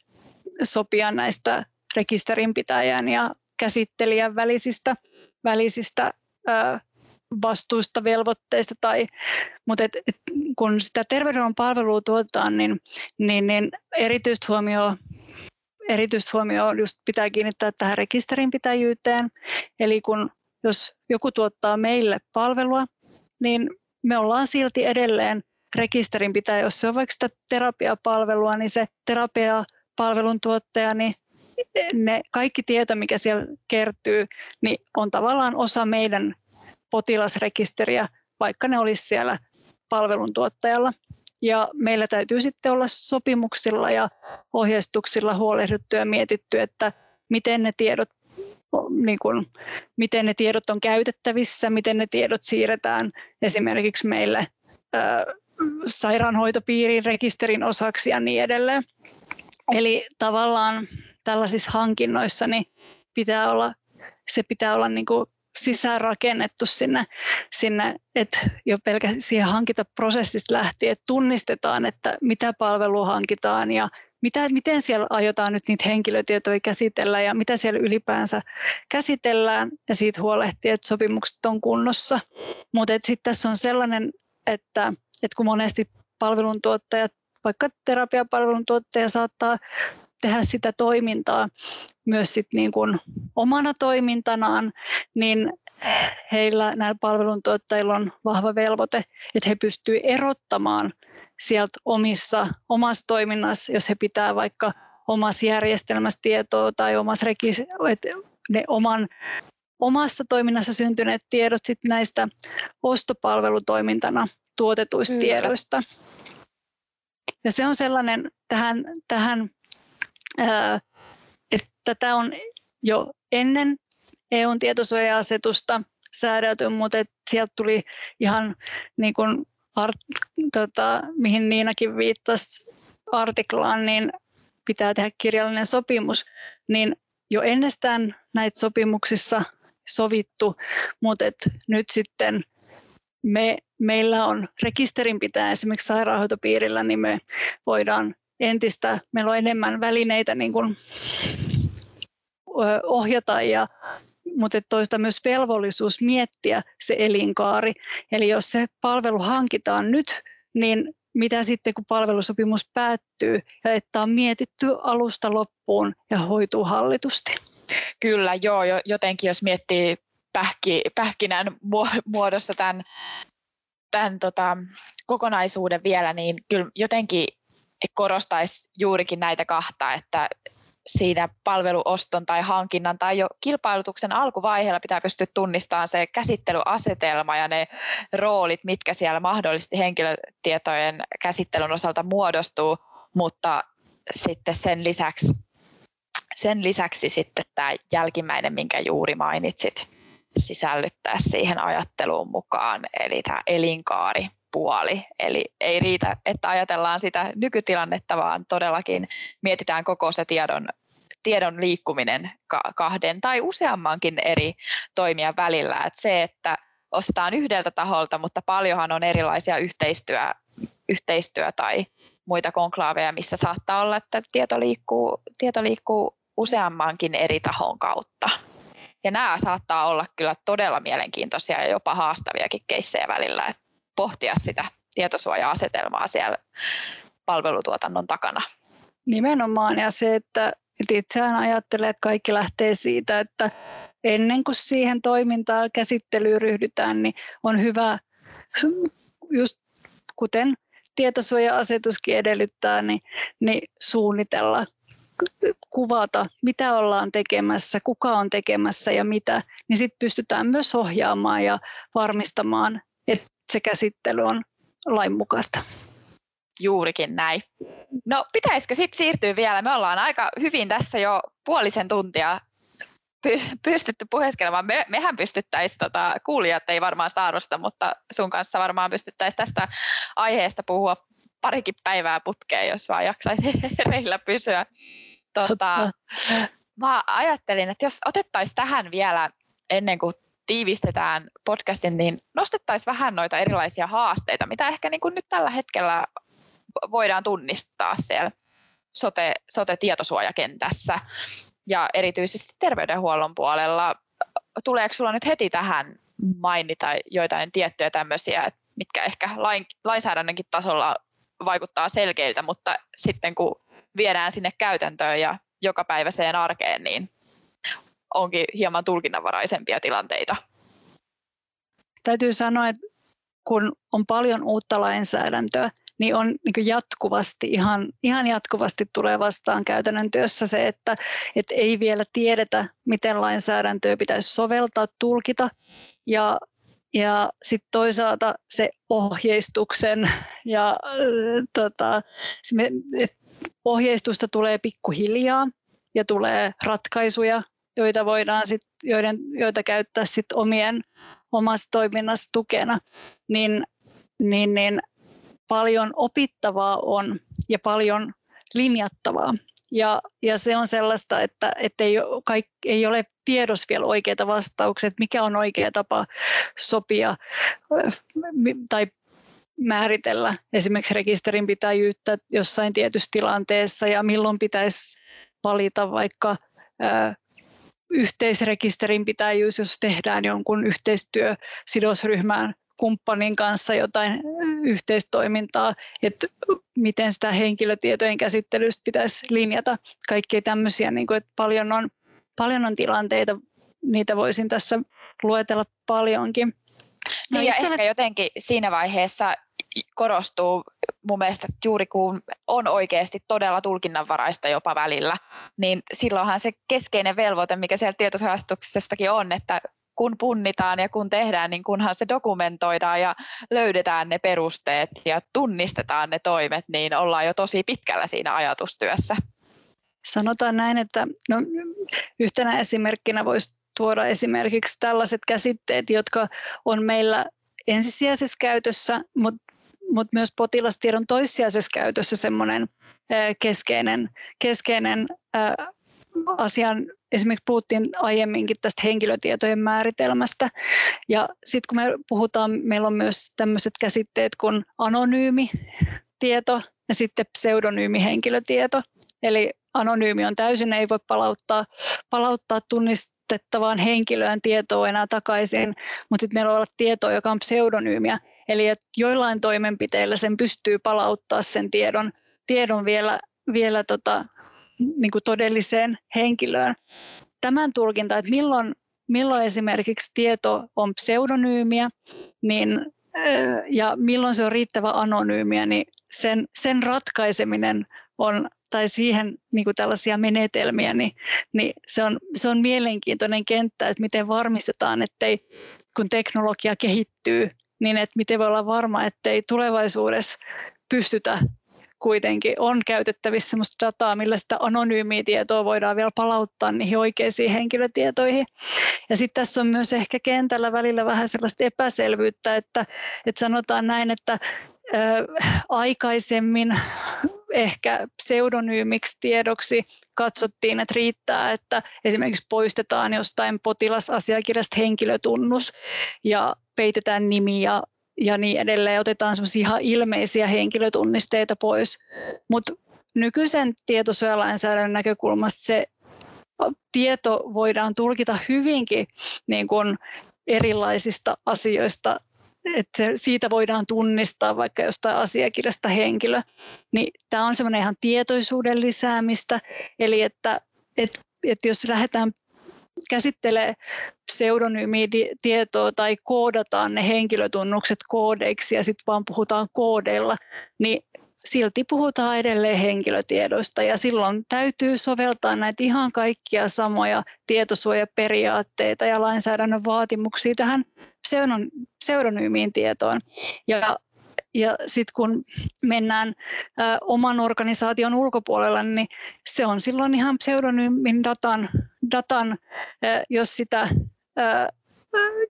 sopia näistä rekisterinpitäjän ja käsittelijän välisistä, välisistä ö, vastuusta, velvoitteista. Tai, mutta et, et, kun sitä terveydenhuollon palvelua tuotetaan, niin, niin, niin erityistä huomioon erityistä huomioon just pitää kiinnittää tähän rekisterinpitäjyyteen. Eli kun jos joku tuottaa meille palvelua, niin me ollaan silti edelleen rekisterinpitäjä. Jos se on vaikka sitä terapiapalvelua, niin se terapiapalvelun tuottaja, niin ne kaikki tieto, mikä siellä kertyy, niin on tavallaan osa meidän potilasrekisteriä, vaikka ne olisi siellä palveluntuottajalla. Ja meillä täytyy sitten olla sopimuksilla ja ohjeistuksilla huolehdittu ja mietitty, että miten ne tiedot niin kuin, miten ne tiedot on käytettävissä, miten ne tiedot siirretään esimerkiksi meille ää, sairaanhoitopiirin rekisterin osaksi ja niin edelleen. Eli tavallaan tällaisissa hankinnoissa niin pitää olla, se pitää olla niin kuin sisään rakennettu sinne, sinne että jo pelkästään siihen hankintaprosessista lähtien, että tunnistetaan, että mitä palvelua hankitaan ja mitä, miten siellä aiotaan nyt niitä henkilötietoja käsitellä ja mitä siellä ylipäänsä käsitellään ja siitä huolehtii, että sopimukset on kunnossa. Mutta sitten tässä on sellainen, että, että kun monesti palveluntuottajat, vaikka terapiapalveluntuottaja saattaa tehdä sitä toimintaa myös sit niin kuin omana toimintanaan, niin heillä näillä palveluntuottajilla on vahva velvoite, että he pystyvät erottamaan sieltä omissa, omassa toiminnassa, jos he pitää vaikka omassa järjestelmässä tietoa tai omassa rekis- ne oman, omassa toiminnassa syntyneet tiedot sit näistä ostopalvelutoimintana tuotetuista Kyllä. tiedoista. Ja se on sellainen tähän, tähän että tätä on jo ennen EUn tietosuoja-asetusta säädelty, mutta et sieltä tuli ihan niin kuin art, tota, mihin Niinakin viittasi artiklaan, niin pitää tehdä kirjallinen sopimus, niin jo ennestään näitä sopimuksissa sovittu, mutta et nyt sitten me, meillä on rekisterinpitäjä esimerkiksi sairaanhoitopiirillä, niin me voidaan entistä, meillä on enemmän välineitä niin kuin, ohjata ja mutta toista myös velvollisuus miettiä se elinkaari. Eli jos se palvelu hankitaan nyt, niin mitä sitten kun palvelusopimus päättyy ja että on mietitty alusta loppuun ja hoituu hallitusti. Kyllä, joo, jotenkin jos miettii pähki, pähkinän muodossa tämän, tämän tota, kokonaisuuden vielä, niin kyllä jotenkin korostaisi juurikin näitä kahta, että siinä palveluoston tai hankinnan tai jo kilpailutuksen alkuvaiheella pitää pystyä tunnistamaan se käsittelyasetelma ja ne roolit, mitkä siellä mahdollisesti henkilötietojen käsittelyn osalta muodostuu, mutta sitten sen lisäksi, sen lisäksi sitten tämä jälkimmäinen, minkä juuri mainitsit, sisällyttää siihen ajatteluun mukaan, eli tämä elinkaari puoli. Eli ei riitä, että ajatellaan sitä nykytilannetta, vaan todellakin mietitään koko se tiedon, tiedon liikkuminen kahden tai useammankin eri toimijan välillä. Et se, että ostetaan yhdeltä taholta, mutta paljonhan on erilaisia yhteistyö, yhteistyö tai muita konklaaveja, missä saattaa olla, että tieto liikkuu, tieto liikkuu useammankin eri tahon kautta. Ja nämä saattaa olla kyllä todella mielenkiintoisia ja jopa haastaviakin keissejä välillä. Että pohtia sitä tietosuoja-asetelmaa siellä palvelutuotannon takana. Nimenomaan ja se, että itseään ajattelee, että kaikki lähtee siitä, että ennen kuin siihen toimintaan käsittelyyn ryhdytään, niin on hyvä just kuten tietosuoja-asetuskin edellyttää, niin, niin suunnitella, kuvata, mitä ollaan tekemässä, kuka on tekemässä ja mitä, niin sitten pystytään myös ohjaamaan ja varmistamaan, että se käsittely on lainmukaista. Juurikin näin. No pitäisikö sitten siirtyä vielä? Me ollaan aika hyvin tässä jo puolisen tuntia pystytty puheskelemaan. Me, mehän pystyttäisiin, tota, kuulijat ei varmaan sitä arvosta, mutta sun kanssa varmaan pystyttäisiin tästä aiheesta puhua parikin päivää putkeen, jos vaan jaksaisi reillä pysyä. Tota, mä ajattelin, että jos otettaisiin tähän vielä ennen kuin tiivistetään podcastin, niin nostettaisiin vähän noita erilaisia haasteita, mitä ehkä niin kuin nyt tällä hetkellä voidaan tunnistaa siellä sote, sote-tietosuojakentässä ja erityisesti terveydenhuollon puolella. Tuleeko sulla nyt heti tähän mainita joitain tiettyjä tämmöisiä, mitkä ehkä lain, lainsäädännönkin tasolla vaikuttaa selkeiltä, mutta sitten kun viedään sinne käytäntöön ja jokapäiväiseen arkeen, niin onkin hieman tulkinnanvaraisempia tilanteita. Täytyy sanoa, että kun on paljon uutta lainsäädäntöä, niin on niin jatkuvasti, ihan, ihan jatkuvasti tulee vastaan käytännön työssä se, että, että ei vielä tiedetä, miten lainsäädäntöä pitäisi soveltaa, tulkita. Ja, ja sitten toisaalta se ohjeistuksen ja äh, tota, ohjeistusta tulee pikkuhiljaa ja tulee ratkaisuja, joita voidaan sit, joiden, joita käyttää sit omien omassa toiminnassa tukena, niin, niin, niin paljon opittavaa on ja paljon linjattavaa. Ja, ja se on sellaista, että, että ei, kaik, ei ole tiedossa vielä oikeita vastauksia, että mikä on oikea tapa sopia tai määritellä esimerkiksi rekisterinpitäjyyttä jossain tietyssä tilanteessa ja milloin pitäisi valita vaikka yhteisrekisterinpitäjyys, jos tehdään jonkun yhteistyö sidosryhmään kumppanin kanssa jotain yhteistoimintaa, että miten sitä henkilötietojen käsittelystä pitäisi linjata. Kaikkea tämmöisiä, niin kuin, että paljon on, paljon on tilanteita, niitä voisin tässä luetella paljonkin. No niin ja ehkä jotenkin siinä vaiheessa korostuu mun mielestä että juuri kun on oikeasti todella tulkinnanvaraista jopa välillä, niin silloinhan se keskeinen velvoite, mikä siellä tietosuojastuksessakin on, että kun punnitaan ja kun tehdään, niin kunhan se dokumentoidaan ja löydetään ne perusteet ja tunnistetaan ne toimet, niin ollaan jo tosi pitkällä siinä ajatustyössä. Sanotaan näin, että no, yhtenä esimerkkinä voisi tuoda esimerkiksi tällaiset käsitteet, jotka on meillä ensisijaisessa käytössä, mutta mut myös potilastiedon toissijaisessa käytössä semmoinen keskeinen, keskeinen asian, esimerkiksi puhuttiin aiemminkin tästä henkilötietojen määritelmästä. Ja sitten kun me puhutaan, meillä on myös tämmöiset käsitteet kuin anonyymi tieto ja sitten pseudonyymi henkilötieto. Eli anonyymi on täysin, ei voi palauttaa, palauttaa tunnistettavaan henkilöön tietoa enää takaisin, mutta sitten meillä on olla tietoa, joka on pseudonyymiä. Eli että joillain toimenpiteillä sen pystyy palauttaa sen tiedon, tiedon vielä, vielä tota, niin kuin todelliseen henkilöön. Tämän tulkinta, että milloin, milloin esimerkiksi tieto on pseudonyymiä niin, ja milloin se on riittävä anonyymiä, niin sen, sen ratkaiseminen on tai siihen niin kuin tällaisia menetelmiä, niin, niin se, on, se on mielenkiintoinen kenttä, että miten varmistetaan, ettei kun teknologia kehittyy, niin että miten voi olla varma, ettei tulevaisuudessa pystytä kuitenkin on käytettävissä sellaista dataa, millä sitä anonyymiä tietoa voidaan vielä palauttaa niihin oikeisiin henkilötietoihin. Ja sitten tässä on myös ehkä kentällä välillä vähän sellaista epäselvyyttä, että, että sanotaan näin, että ö, aikaisemmin ehkä pseudonyymiksi tiedoksi katsottiin, että riittää, että esimerkiksi poistetaan jostain potilasasiakirjasta henkilötunnus ja peitetään nimi ja ja niin edelleen. Otetaan semmoisia ihan ilmeisiä henkilötunnisteita pois. Mutta nykyisen tietosuojalainsäädännön näkökulmasta se tieto voidaan tulkita hyvinkin niin kuin erilaisista asioista, että siitä voidaan tunnistaa vaikka jostain asiakirjasta henkilö. Niin tämä on semmoinen ihan tietoisuuden lisäämistä, eli että, että, että jos lähdetään käsittelee pseudonyymi-tietoa tai koodataan ne henkilötunnukset koodeiksi ja sitten vaan puhutaan koodeilla, niin silti puhutaan edelleen henkilötiedoista ja silloin täytyy soveltaa näitä ihan kaikkia samoja tietosuojaperiaatteita ja lainsäädännön vaatimuksia tähän pseudonyymiin tietoon. Ja ja sitten kun mennään ää, oman organisaation ulkopuolella, niin se on silloin ihan pseudonyymin datan, datan ää, jos sitä ää,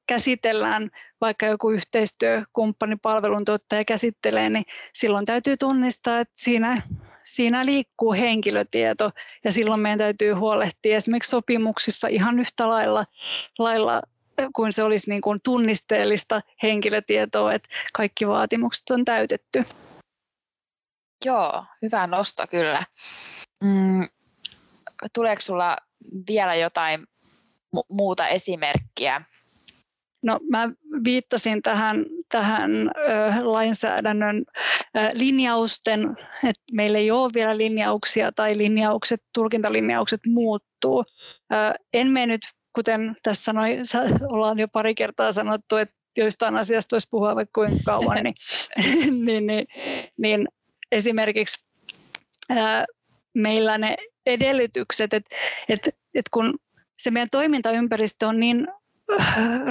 käsitellään, vaikka joku yhteistyökumppani, palveluntuottaja käsittelee, niin silloin täytyy tunnistaa, että siinä, siinä liikkuu henkilötieto ja silloin meidän täytyy huolehtia esimerkiksi sopimuksissa ihan yhtä lailla, lailla kuin se olisi niin kuin tunnisteellista henkilötietoa, että kaikki vaatimukset on täytetty. Joo, hyvä nosto kyllä. Mm, tuleeko sulla vielä jotain mu- muuta esimerkkiä? No, mä viittasin tähän, tähän ö, lainsäädännön ö, linjausten, että meillä ei ole vielä linjauksia tai linjaukset, tulkintalinjaukset muuttuu. Ö, en mene nyt kuten tässä sanoi, ollaan jo pari kertaa sanottu, että joistain asiasta voisi puhua vaikka kuinka kauan, niin, niin, niin, niin esimerkiksi ää, meillä ne edellytykset, että et, et kun se meidän toimintaympäristö on niin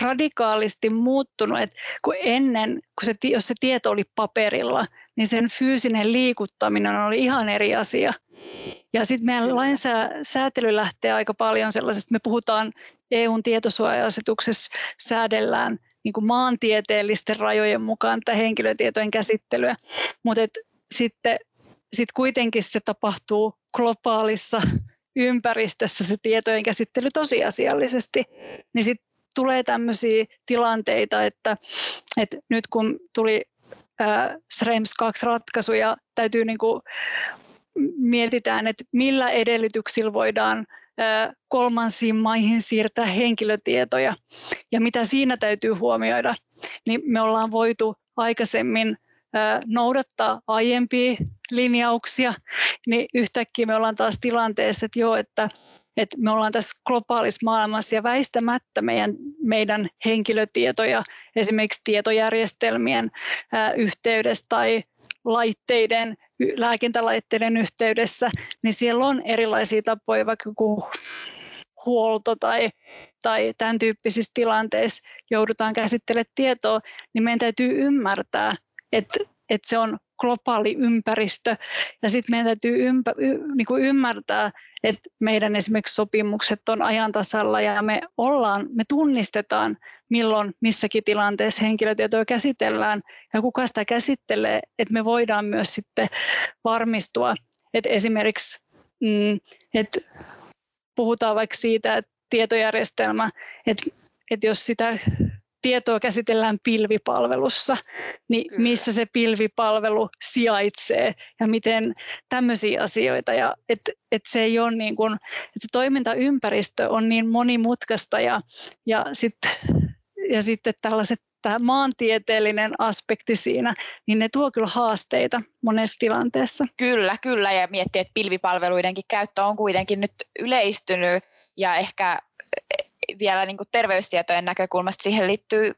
radikaalisti muuttunut, että kun ennen, kun se, jos se tieto oli paperilla, niin sen fyysinen liikuttaminen oli ihan eri asia. Ja sitten meidän lainsäätely lähtee aika paljon sellaisesta, me puhutaan EUn tietosuoja-asetuksessa säädellään niin kuin maantieteellisten rajojen mukaan tätä henkilötietojen käsittelyä, mutta sitten sit kuitenkin se tapahtuu globaalissa ympäristössä se tietojen käsittely tosiasiallisesti, niin sitten tulee tämmöisiä tilanteita, että, että nyt kun tuli äh, SREMS 2 ratkaisuja, täytyy niin kuin mietitään, että millä edellytyksillä voidaan kolmansiin maihin siirtää henkilötietoja ja mitä siinä täytyy huomioida, niin me ollaan voitu aikaisemmin noudattaa aiempia linjauksia, niin yhtäkkiä me ollaan taas tilanteessa, että joo, että, että me ollaan tässä globaalissa maailmassa ja väistämättä meidän, meidän henkilötietoja esimerkiksi tietojärjestelmien yhteydessä tai laitteiden, lääkintälaitteiden yhteydessä, niin siellä on erilaisia tapoja, vaikka joku huolto tai, tai tämän tyyppisissä tilanteissa joudutaan käsittelemään tietoa, niin meidän täytyy ymmärtää, että, että se on globaali ympäristö. Ja sitten meidän täytyy ympä, y, niin kuin ymmärtää, että meidän esimerkiksi sopimukset on ajan tasalla ja me ollaan, me tunnistetaan, milloin missäkin tilanteessa henkilötietoja käsitellään ja kuka sitä käsittelee, että me voidaan myös sitten varmistua, että esimerkiksi mm, että puhutaan vaikka siitä, että tietojärjestelmä, että, että jos sitä tietoa käsitellään pilvipalvelussa, niin Kyllä. missä se pilvipalvelu sijaitsee ja miten tämmöisiä asioita. Ja et, et se ei ole niin kuin, että se toimintaympäristö on niin monimutkaista ja, ja, sit, ja sitten tällaiset tämä maantieteellinen aspekti siinä, niin ne tuo kyllä haasteita monessa tilanteessa. Kyllä, kyllä, ja miettii, että pilvipalveluidenkin käyttö on kuitenkin nyt yleistynyt, ja ehkä vielä niin kuin terveystietojen näkökulmasta siihen liittyy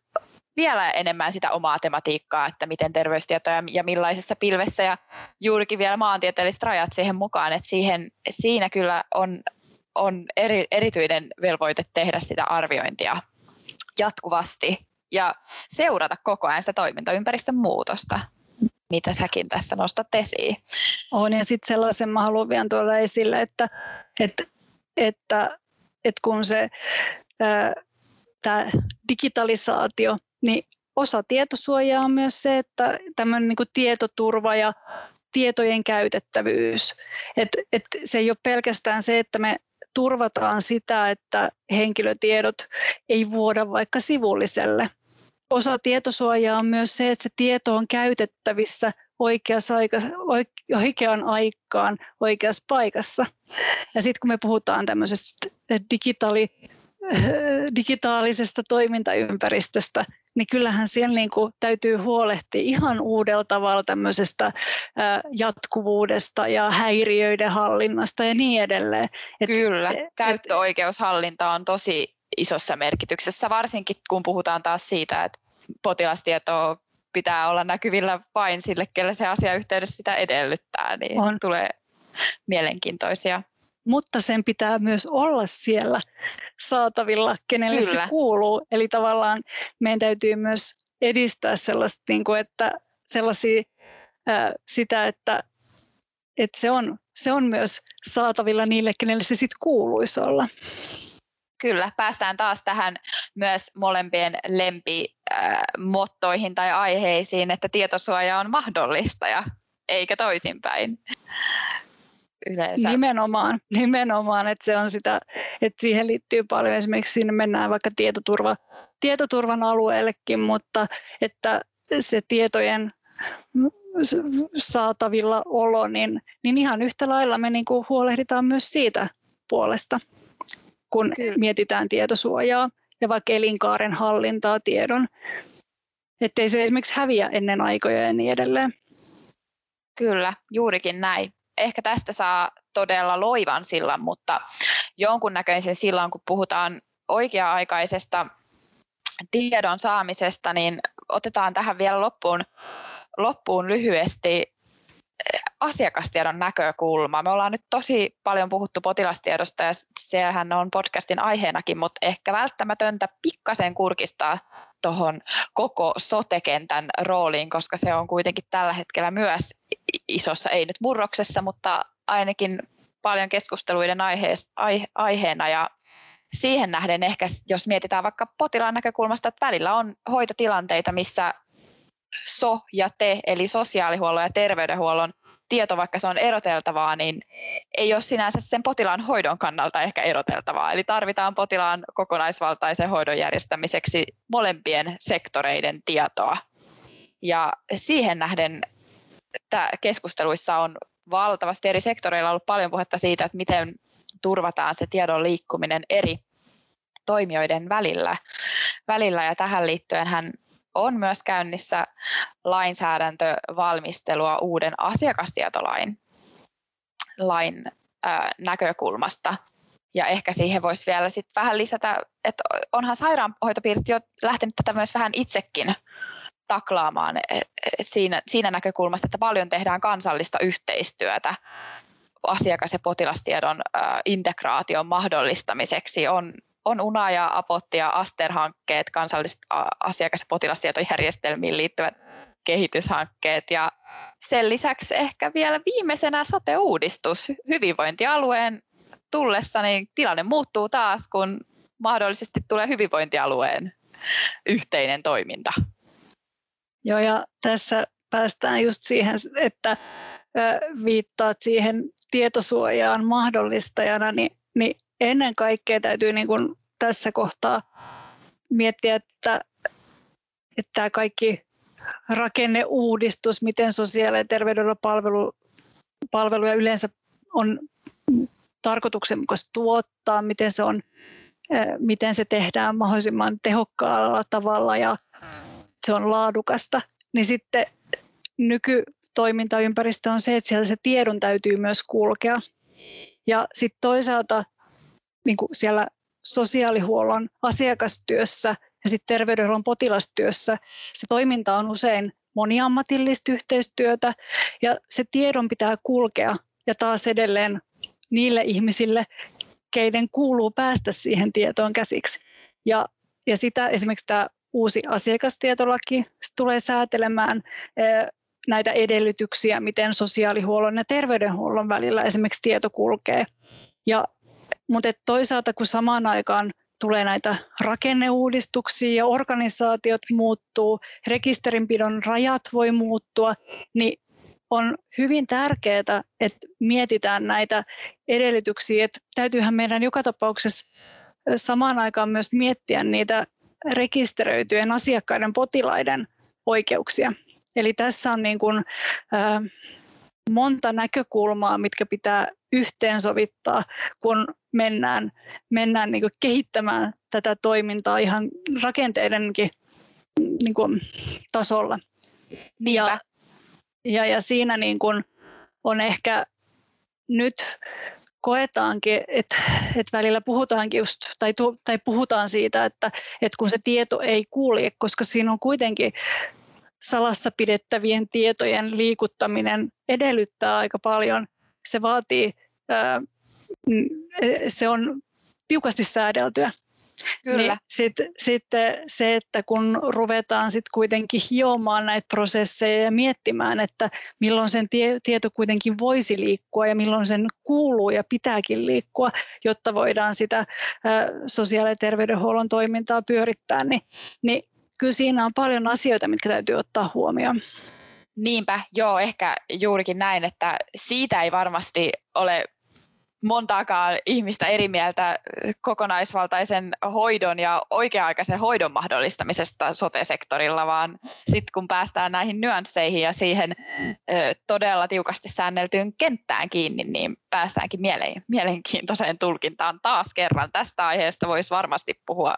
vielä enemmän sitä omaa tematiikkaa, että miten terveystietoja ja millaisessa pilvessä ja juurikin vielä maantieteelliset rajat siihen mukaan, että siihen, siinä kyllä on, on eri, erityinen velvoite tehdä sitä arviointia jatkuvasti ja seurata koko ajan sitä toimintaympäristön muutosta mitä säkin tässä nostat esiin. On ja sitten sellaisen mä haluan vielä tuoda esille, että, että, että, että kun se tämä digitalisaatio, niin osa tietosuojaa on myös se, että tämmöinen niin tietoturva ja tietojen käytettävyys. Et, et se ei ole pelkästään se, että me turvataan sitä, että henkilötiedot ei vuoda vaikka sivulliselle. Osa tietosuojaa on myös se, että se tieto on käytettävissä aika, oikeaan aikaan oikeassa paikassa. Ja sitten kun me puhutaan tämmöisestä digitaali digitaalisesta toimintaympäristöstä, niin kyllähän siellä niin kuin täytyy huolehtia ihan uudella tavalla tämmöisestä jatkuvuudesta ja häiriöiden hallinnasta ja niin edelleen. Et, Kyllä, käyttöoikeushallinta on tosi isossa merkityksessä, varsinkin kun puhutaan taas siitä, että potilastietoa pitää olla näkyvillä vain sille, kelle se asiayhteydessä sitä edellyttää, niin on. tulee mielenkiintoisia mutta sen pitää myös olla siellä saatavilla, kenelle Kyllä. se kuuluu. Eli tavallaan meidän täytyy myös edistää sellaista, niin kuin, että sellaisia ää, sitä, että, että se, on, se on myös saatavilla niille, kenelle se sitten kuuluisi olla. Kyllä, päästään taas tähän myös molempien lempimottoihin tai aiheisiin, että tietosuoja on mahdollista ja eikä toisinpäin. Yleensä. Nimenomaan, nimenomaan, että se on sitä, että siihen liittyy paljon, esimerkiksi sinne mennään vaikka tietoturva, tietoturvan alueellekin, mutta että se tietojen saatavilla olo, niin, niin ihan yhtä lailla me niin kuin huolehditaan myös siitä puolesta, kun Kyllä. mietitään tietosuojaa ja vaikka elinkaaren hallintaa tiedon, ettei se esimerkiksi häviä ennen aikoja ja niin edelleen. Kyllä, juurikin näin. Ehkä tästä saa todella loivan sillan, mutta jonkunnäköisen sillan, kun puhutaan oikea-aikaisesta tiedon saamisesta, niin otetaan tähän vielä loppuun, loppuun lyhyesti asiakastiedon näkökulma. Me ollaan nyt tosi paljon puhuttu potilastiedosta ja sehän on podcastin aiheenakin, mutta ehkä välttämätöntä pikkasen kurkistaa tuohon koko sotekentän rooliin, koska se on kuitenkin tällä hetkellä myös isossa, ei nyt murroksessa, mutta ainakin paljon keskusteluiden aiheena ja siihen nähden ehkä, jos mietitään vaikka potilaan näkökulmasta, että välillä on hoitotilanteita, missä so ja te, eli sosiaalihuollon ja terveydenhuollon tieto, vaikka se on eroteltavaa, niin ei ole sinänsä sen potilaan hoidon kannalta ehkä eroteltavaa. Eli tarvitaan potilaan kokonaisvaltaisen hoidon järjestämiseksi molempien sektoreiden tietoa. Ja siihen nähden keskusteluissa on valtavasti eri sektoreilla ollut paljon puhetta siitä, että miten turvataan se tiedon liikkuminen eri toimijoiden välillä. välillä. Ja tähän liittyen hän on myös käynnissä lainsäädäntövalmistelua uuden asiakastietolain lain, ää, näkökulmasta. Ja ehkä siihen voisi vielä sit vähän lisätä, että onhan sairaanhoitopiirit jo lähtenyt tätä myös vähän itsekin taklaamaan e, e, siinä, siinä näkökulmasta, että paljon tehdään kansallista yhteistyötä asiakas- ja potilastiedon integraation mahdollistamiseksi. On on UNA ja APOT ja ASTER-hankkeet, kansalliset asiakas- ja potilastietojärjestelmiin liittyvät kehityshankkeet ja sen lisäksi ehkä vielä viimeisenä sote-uudistus hyvinvointialueen tullessa, niin tilanne muuttuu taas, kun mahdollisesti tulee hyvinvointialueen yhteinen toiminta. Joo, ja tässä päästään just siihen, että viittaat siihen tietosuojaan mahdollistajana, niin, niin ennen kaikkea täytyy niin kuin tässä kohtaa miettiä, että, että tämä kaikki rakenneuudistus, miten sosiaali- ja terveydenhuollon palvelu, palveluja yleensä on tarkoituksenmukaista tuottaa, miten se, on, miten se tehdään mahdollisimman tehokkaalla tavalla ja se on laadukasta, niin sitten nykytoimintaympäristö on se, että siellä se tiedon täytyy myös kulkea. Ja sitten toisaalta niin kuin siellä sosiaalihuollon asiakastyössä ja sitten terveydenhuollon potilastyössä se toiminta on usein moniammatillista yhteistyötä ja se tiedon pitää kulkea ja taas edelleen niille ihmisille, keiden kuuluu päästä siihen tietoon käsiksi. Ja, ja sitä esimerkiksi tämä uusi asiakastietolaki tulee säätelemään näitä edellytyksiä, miten sosiaalihuollon ja terveydenhuollon välillä esimerkiksi tieto kulkee. Ja mutta toisaalta kun samaan aikaan tulee näitä rakenneuudistuksia ja organisaatiot muuttuu, rekisterinpidon rajat voi muuttua, niin on hyvin tärkeää, että mietitään näitä edellytyksiä, että täytyyhän meidän joka tapauksessa samaan aikaan myös miettiä niitä rekisteröityjen asiakkaiden potilaiden oikeuksia. Eli tässä on niin kuin, äh, monta näkökulmaa, mitkä pitää yhteensovittaa, kun mennään, mennään niin kuin kehittämään tätä toimintaa ihan rakenteidenkin niin kuin tasolla. Ja, ja, ja siinä niin kuin on ehkä nyt koetaankin, että, että välillä puhutaankin just, tai, tai puhutaan siitä, että, että kun se tieto ei kulje, koska siinä on kuitenkin salassa pidettävien tietojen liikuttaminen edellyttää aika paljon. Se vaatii, se on tiukasti säädeltyä. Kyllä. Niin sitten sit se, että kun ruvetaan sitten kuitenkin hiomaan näitä prosesseja ja miettimään, että milloin sen tie, tieto kuitenkin voisi liikkua ja milloin sen kuuluu ja pitääkin liikkua, jotta voidaan sitä ä, sosiaali- ja terveydenhuollon toimintaa pyörittää, niin, niin kyllä siinä on paljon asioita, mitkä täytyy ottaa huomioon. Niinpä, joo, ehkä juurikin näin, että siitä ei varmasti ole montaakaan ihmistä eri mieltä kokonaisvaltaisen hoidon ja oikea-aikaisen hoidon mahdollistamisesta sote-sektorilla, vaan sitten kun päästään näihin nyansseihin ja siihen ö, todella tiukasti säänneltyyn kenttään kiinni, niin päästäänkin mielenkiintoiseen tulkintaan taas kerran. Tästä aiheesta voisi varmasti puhua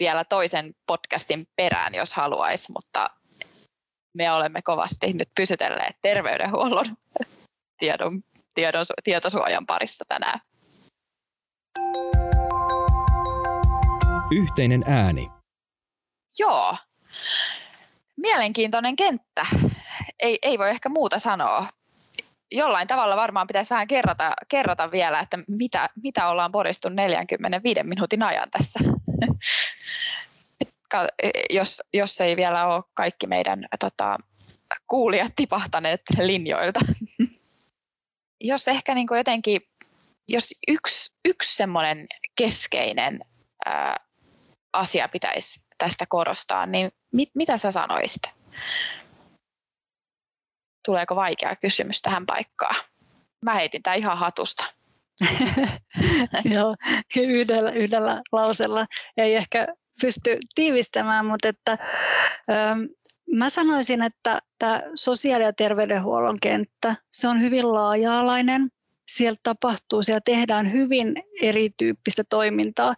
vielä toisen podcastin perään, jos haluaisi, mutta me olemme kovasti nyt pysytelleet terveydenhuollon tiedon, tiedon, tietosuojan parissa tänään. Yhteinen ääni. Joo. Mielenkiintoinen kenttä. Ei, ei voi ehkä muuta sanoa. Jollain tavalla varmaan pitäisi vähän kerrata, kerrata vielä, että mitä, mitä ollaan poristu 45 minuutin ajan tässä. jos, jos ei vielä ole kaikki meidän tota, kuulijat tipahtaneet linjoilta. jos ehkä niin kuin jotenkin, jos yksi, yksi semmoinen keskeinen ää, asia pitäisi tästä korostaa, niin mit, mitä sä sanoisit? Tuleeko vaikea kysymys tähän paikkaan? Mä heitin tämä ihan hatusta. Joo, yhdellä, yhdellä lausella ei ehkä pysty tiivistämään, mutta että, ähm, mä sanoisin, että tämä sosiaali- ja terveydenhuollon kenttä, se on hyvin laaja-alainen. Siellä tapahtuu, siellä tehdään hyvin erityyppistä toimintaa.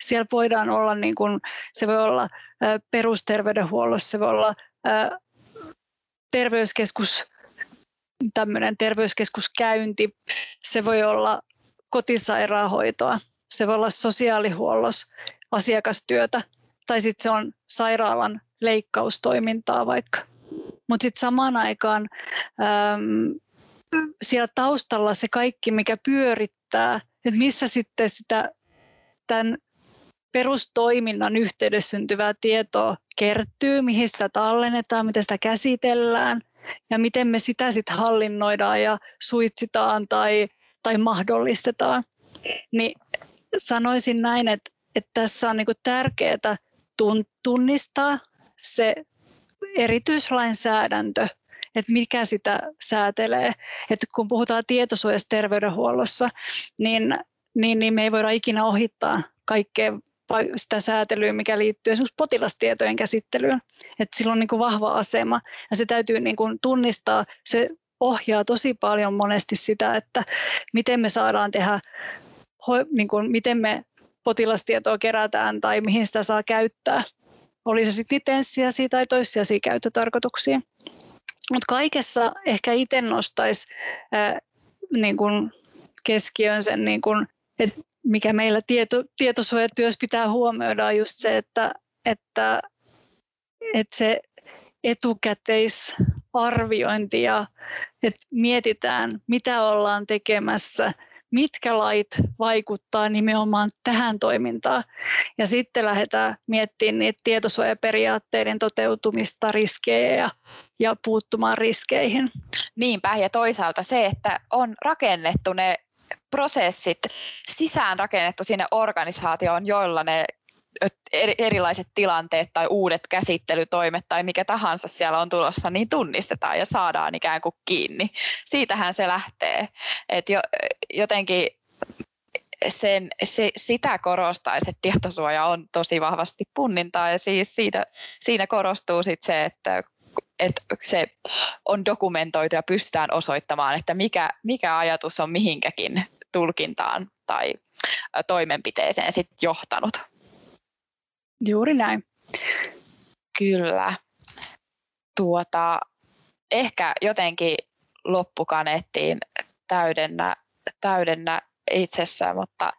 Siellä voidaan olla, niin kuin, se voi olla perusterveydenhuollossa, se voi olla terveyskeskus, tämmöinen terveyskeskuskäynti, se voi olla kotisairaanhoitoa, se voi olla sosiaalihuollossa asiakastyötä tai sitten se on sairaalan leikkaustoimintaa vaikka. Mutta sitten samaan aikaan äm, siellä taustalla se kaikki, mikä pyörittää, että missä sitten sitä tämän perustoiminnan yhteydessä syntyvää tietoa kertyy, mihin sitä tallennetaan, miten sitä käsitellään ja miten me sitä sitten hallinnoidaan ja suitsitaan tai, tai mahdollistetaan. Niin sanoisin näin, että että tässä on niin tärkeää tunnistaa se erityislainsäädäntö, että mikä sitä säätelee. Että kun puhutaan tietosuojasta terveydenhuollossa, niin, niin, niin me ei voida ikinä ohittaa kaikkea sitä säätelyä, mikä liittyy esimerkiksi potilastietojen käsittelyyn. Että sillä on niin kuin vahva asema ja se täytyy niin kuin tunnistaa. Se ohjaa tosi paljon monesti sitä, että miten me saadaan tehdä, niin kuin, miten me potilastietoa kerätään tai mihin sitä saa käyttää. Oli se sitten lisenssiä tai toissijaisia käyttötarkoituksia. Mutta kaikessa ehkä itse nostaisi niin kun keskiön sen, niin kun, että mikä meillä tieto, tietosuojatyössä pitää huomioida, on just se, että, että, että se etukäteisarviointi ja että mietitään, mitä ollaan tekemässä – mitkä lait vaikuttaa nimenomaan tähän toimintaan. Ja sitten lähdetään miettimään niitä tietosuojaperiaatteiden toteutumista, riskejä ja, ja puuttumaan riskeihin. Niinpä, ja toisaalta se, että on rakennettu ne prosessit sisään rakennettu sinne organisaatioon, joilla ne erilaiset tilanteet tai uudet käsittelytoimet tai mikä tahansa siellä on tulossa, niin tunnistetaan ja saadaan ikään kuin kiinni. Siitähän se lähtee. Et jo, jotenkin sen, se, sitä korostaisi, että tietosuoja on tosi vahvasti punnintaa ja siis siitä, siinä korostuu sit se, että että se on dokumentoitu ja pystytään osoittamaan, että mikä, mikä ajatus on mihinkäkin tulkintaan tai toimenpiteeseen sit johtanut. Juuri näin. Kyllä. Tuota, ehkä jotenkin loppukaneettiin täydennä, täydennä itsessään, mutta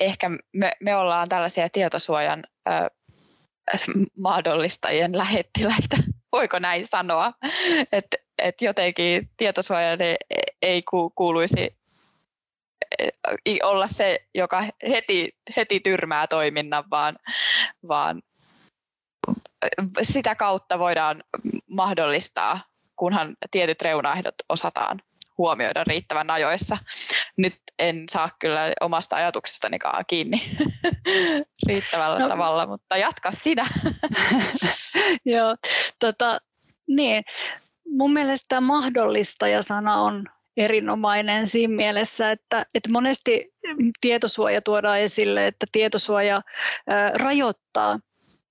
ehkä me, me ollaan tällaisia tietosuojan ö, mahdollistajien lähettiläitä. Voiko näin sanoa? Että et jotenkin tietosuoja ei kuuluisi olla se, joka heti, heti tyrmää toiminnan, vaan, vaan sitä kautta voidaan mahdollistaa, kunhan tietyt reunaehdot osataan huomioida riittävän ajoissa. Nyt en saa kyllä omasta ajatuksestanikaan kiinni riittävällä no. tavalla, mutta jatka sinä. Joo, tota, niin. Mun mielestä mahdollistaja-sana on erinomainen siinä mielessä, että, että monesti tietosuoja tuodaan esille, että tietosuoja ää, rajoittaa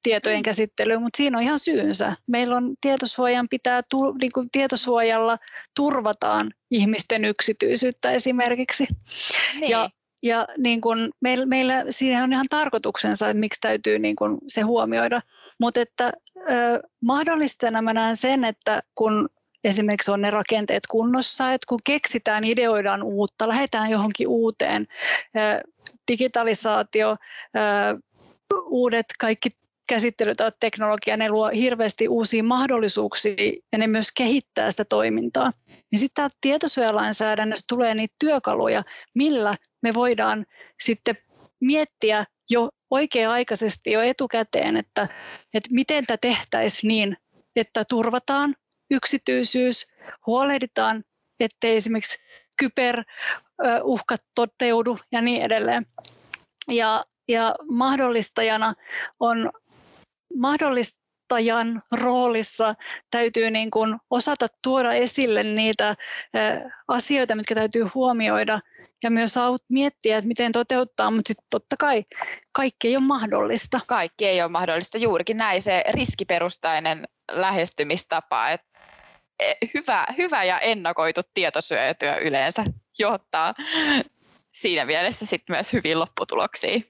tietojen mm. käsittelyä, mutta siinä on ihan syynsä. Meillä on tietosuojan pitää, niin kuin tietosuojalla turvataan ihmisten yksityisyyttä esimerkiksi. Niin. Ja, ja niin kuin meillä, meillä siinä on ihan tarkoituksensa, että miksi täytyy niin kuin se huomioida. Mutta että mahdollistajana mä näen sen, että kun esimerkiksi on ne rakenteet kunnossa, että kun keksitään, ideoidaan uutta, lähdetään johonkin uuteen, digitalisaatio, uudet kaikki käsittelytavat teknologia, ne luo hirveästi uusia mahdollisuuksia ja ne myös kehittää sitä toimintaa. Niin sitten tietosuojalainsäädännössä tulee niitä työkaluja, millä me voidaan sitten miettiä jo oikea-aikaisesti jo etukäteen, että, että miten tämä tehtäisiin niin, että turvataan yksityisyys, huolehditaan, ettei esimerkiksi kyberuhkat toteudu ja niin edelleen. Ja, ja mahdollistajana on mahdollistajan roolissa täytyy niin kuin osata tuoda esille niitä asioita, mitkä täytyy huomioida ja myös miettiä, että miten toteuttaa, mutta sitten totta kai kaikki ei ole mahdollista. Kaikki ei ole mahdollista, juurikin näin se riskiperustainen lähestymistapa, että hyvä, hyvä ja ennakoitu tietosyötyö yleensä johtaa siinä mielessä sitten myös hyvin lopputuloksiin.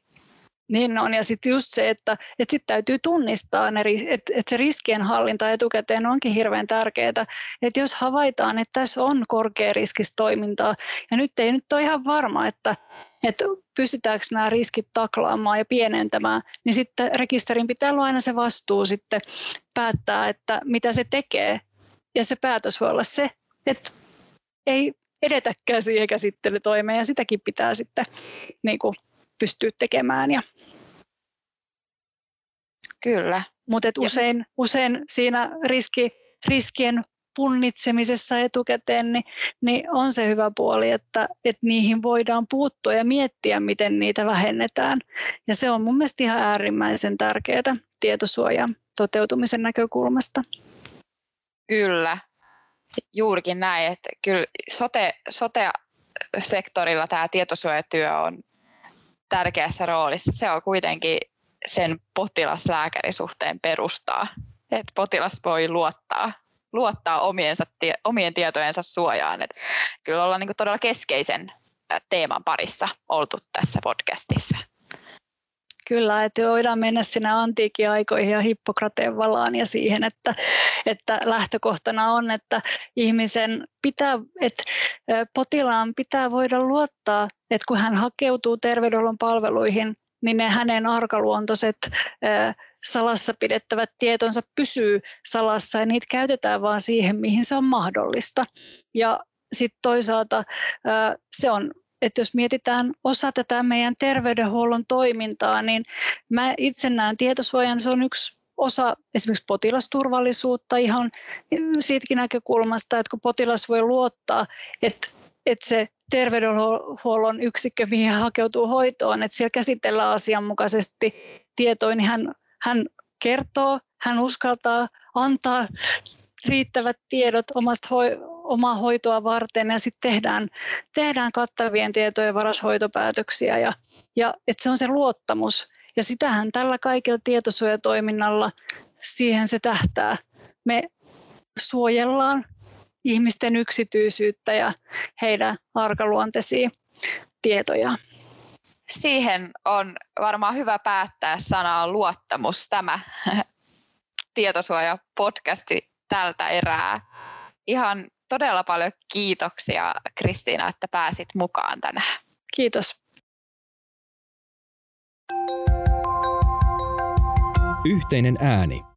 Niin on, ja sitten just se, että, että sit täytyy tunnistaa, ne, että, että se riskien hallinta etukäteen onkin hirveän tärkeää. Että jos havaitaan, että tässä on korkea riskistä toimintaa, ja nyt ei nyt ole ihan varma, että, että pystytäänkö nämä riskit taklaamaan ja pienentämään, niin sitten rekisterin pitää olla aina se vastuu sitten päättää, että mitä se tekee. Ja se päätös voi olla se, että ei edetäkään siihen käsittelytoimeen, ja sitäkin pitää sitten niin kuin, pystyä tekemään. Ja... Kyllä. Mutta usein, usein siinä riski, riskien punnitsemisessa etukäteen, niin, niin on se hyvä puoli, että, että niihin voidaan puuttua ja miettiä, miten niitä vähennetään. Ja se on mun mielestä ihan äärimmäisen tärkeää tietosuojan toteutumisen näkökulmasta. Kyllä, juurikin näin, että kyllä sote, sote-sektorilla tämä tietosuojatyö on tärkeässä roolissa. Se on kuitenkin sen potilaslääkärisuhteen perustaa, että potilas voi luottaa, luottaa omiensa, omien tietojensa suojaan. Et kyllä ollaan niin todella keskeisen teeman parissa oltu tässä podcastissa. Kyllä, että voidaan mennä sinne antiikin aikoihin ja Hippokrateen valaan ja siihen, että, että lähtökohtana on, että ihmisen pitää, että potilaan pitää voida luottaa, että kun hän hakeutuu terveydenhuollon palveluihin, niin ne hänen arkaluontoiset salassa pidettävät tietonsa pysyy salassa ja niitä käytetään vain siihen, mihin se on mahdollista. Ja sitten toisaalta se on että jos mietitään osa tätä meidän terveydenhuollon toimintaa, niin mä itse näen tietosuojan, se on yksi osa esimerkiksi potilasturvallisuutta ihan siitäkin näkökulmasta, että kun potilas voi luottaa, että, että se terveydenhuollon yksikkö, mihin hän hakeutuu hoitoon, että siellä käsitellään asianmukaisesti tietoja, niin hän, hän kertoo, hän uskaltaa antaa riittävät tiedot omasta omaa hoitoa varten ja sitten tehdään, tehdään kattavien tietojen varas hoitopäätöksiä ja, ja että se on se luottamus. Ja sitähän tällä kaikilla tietosuojatoiminnalla siihen se tähtää. Me suojellaan ihmisten yksityisyyttä ja heidän arkaluonteisia tietoja. Siihen on varmaan hyvä päättää sanaa luottamus tämä tietosuoja-podcasti tältä erää. Ihan todella paljon kiitoksia Kristiina, että pääsit mukaan tänään. Kiitos. Yhteinen ääni.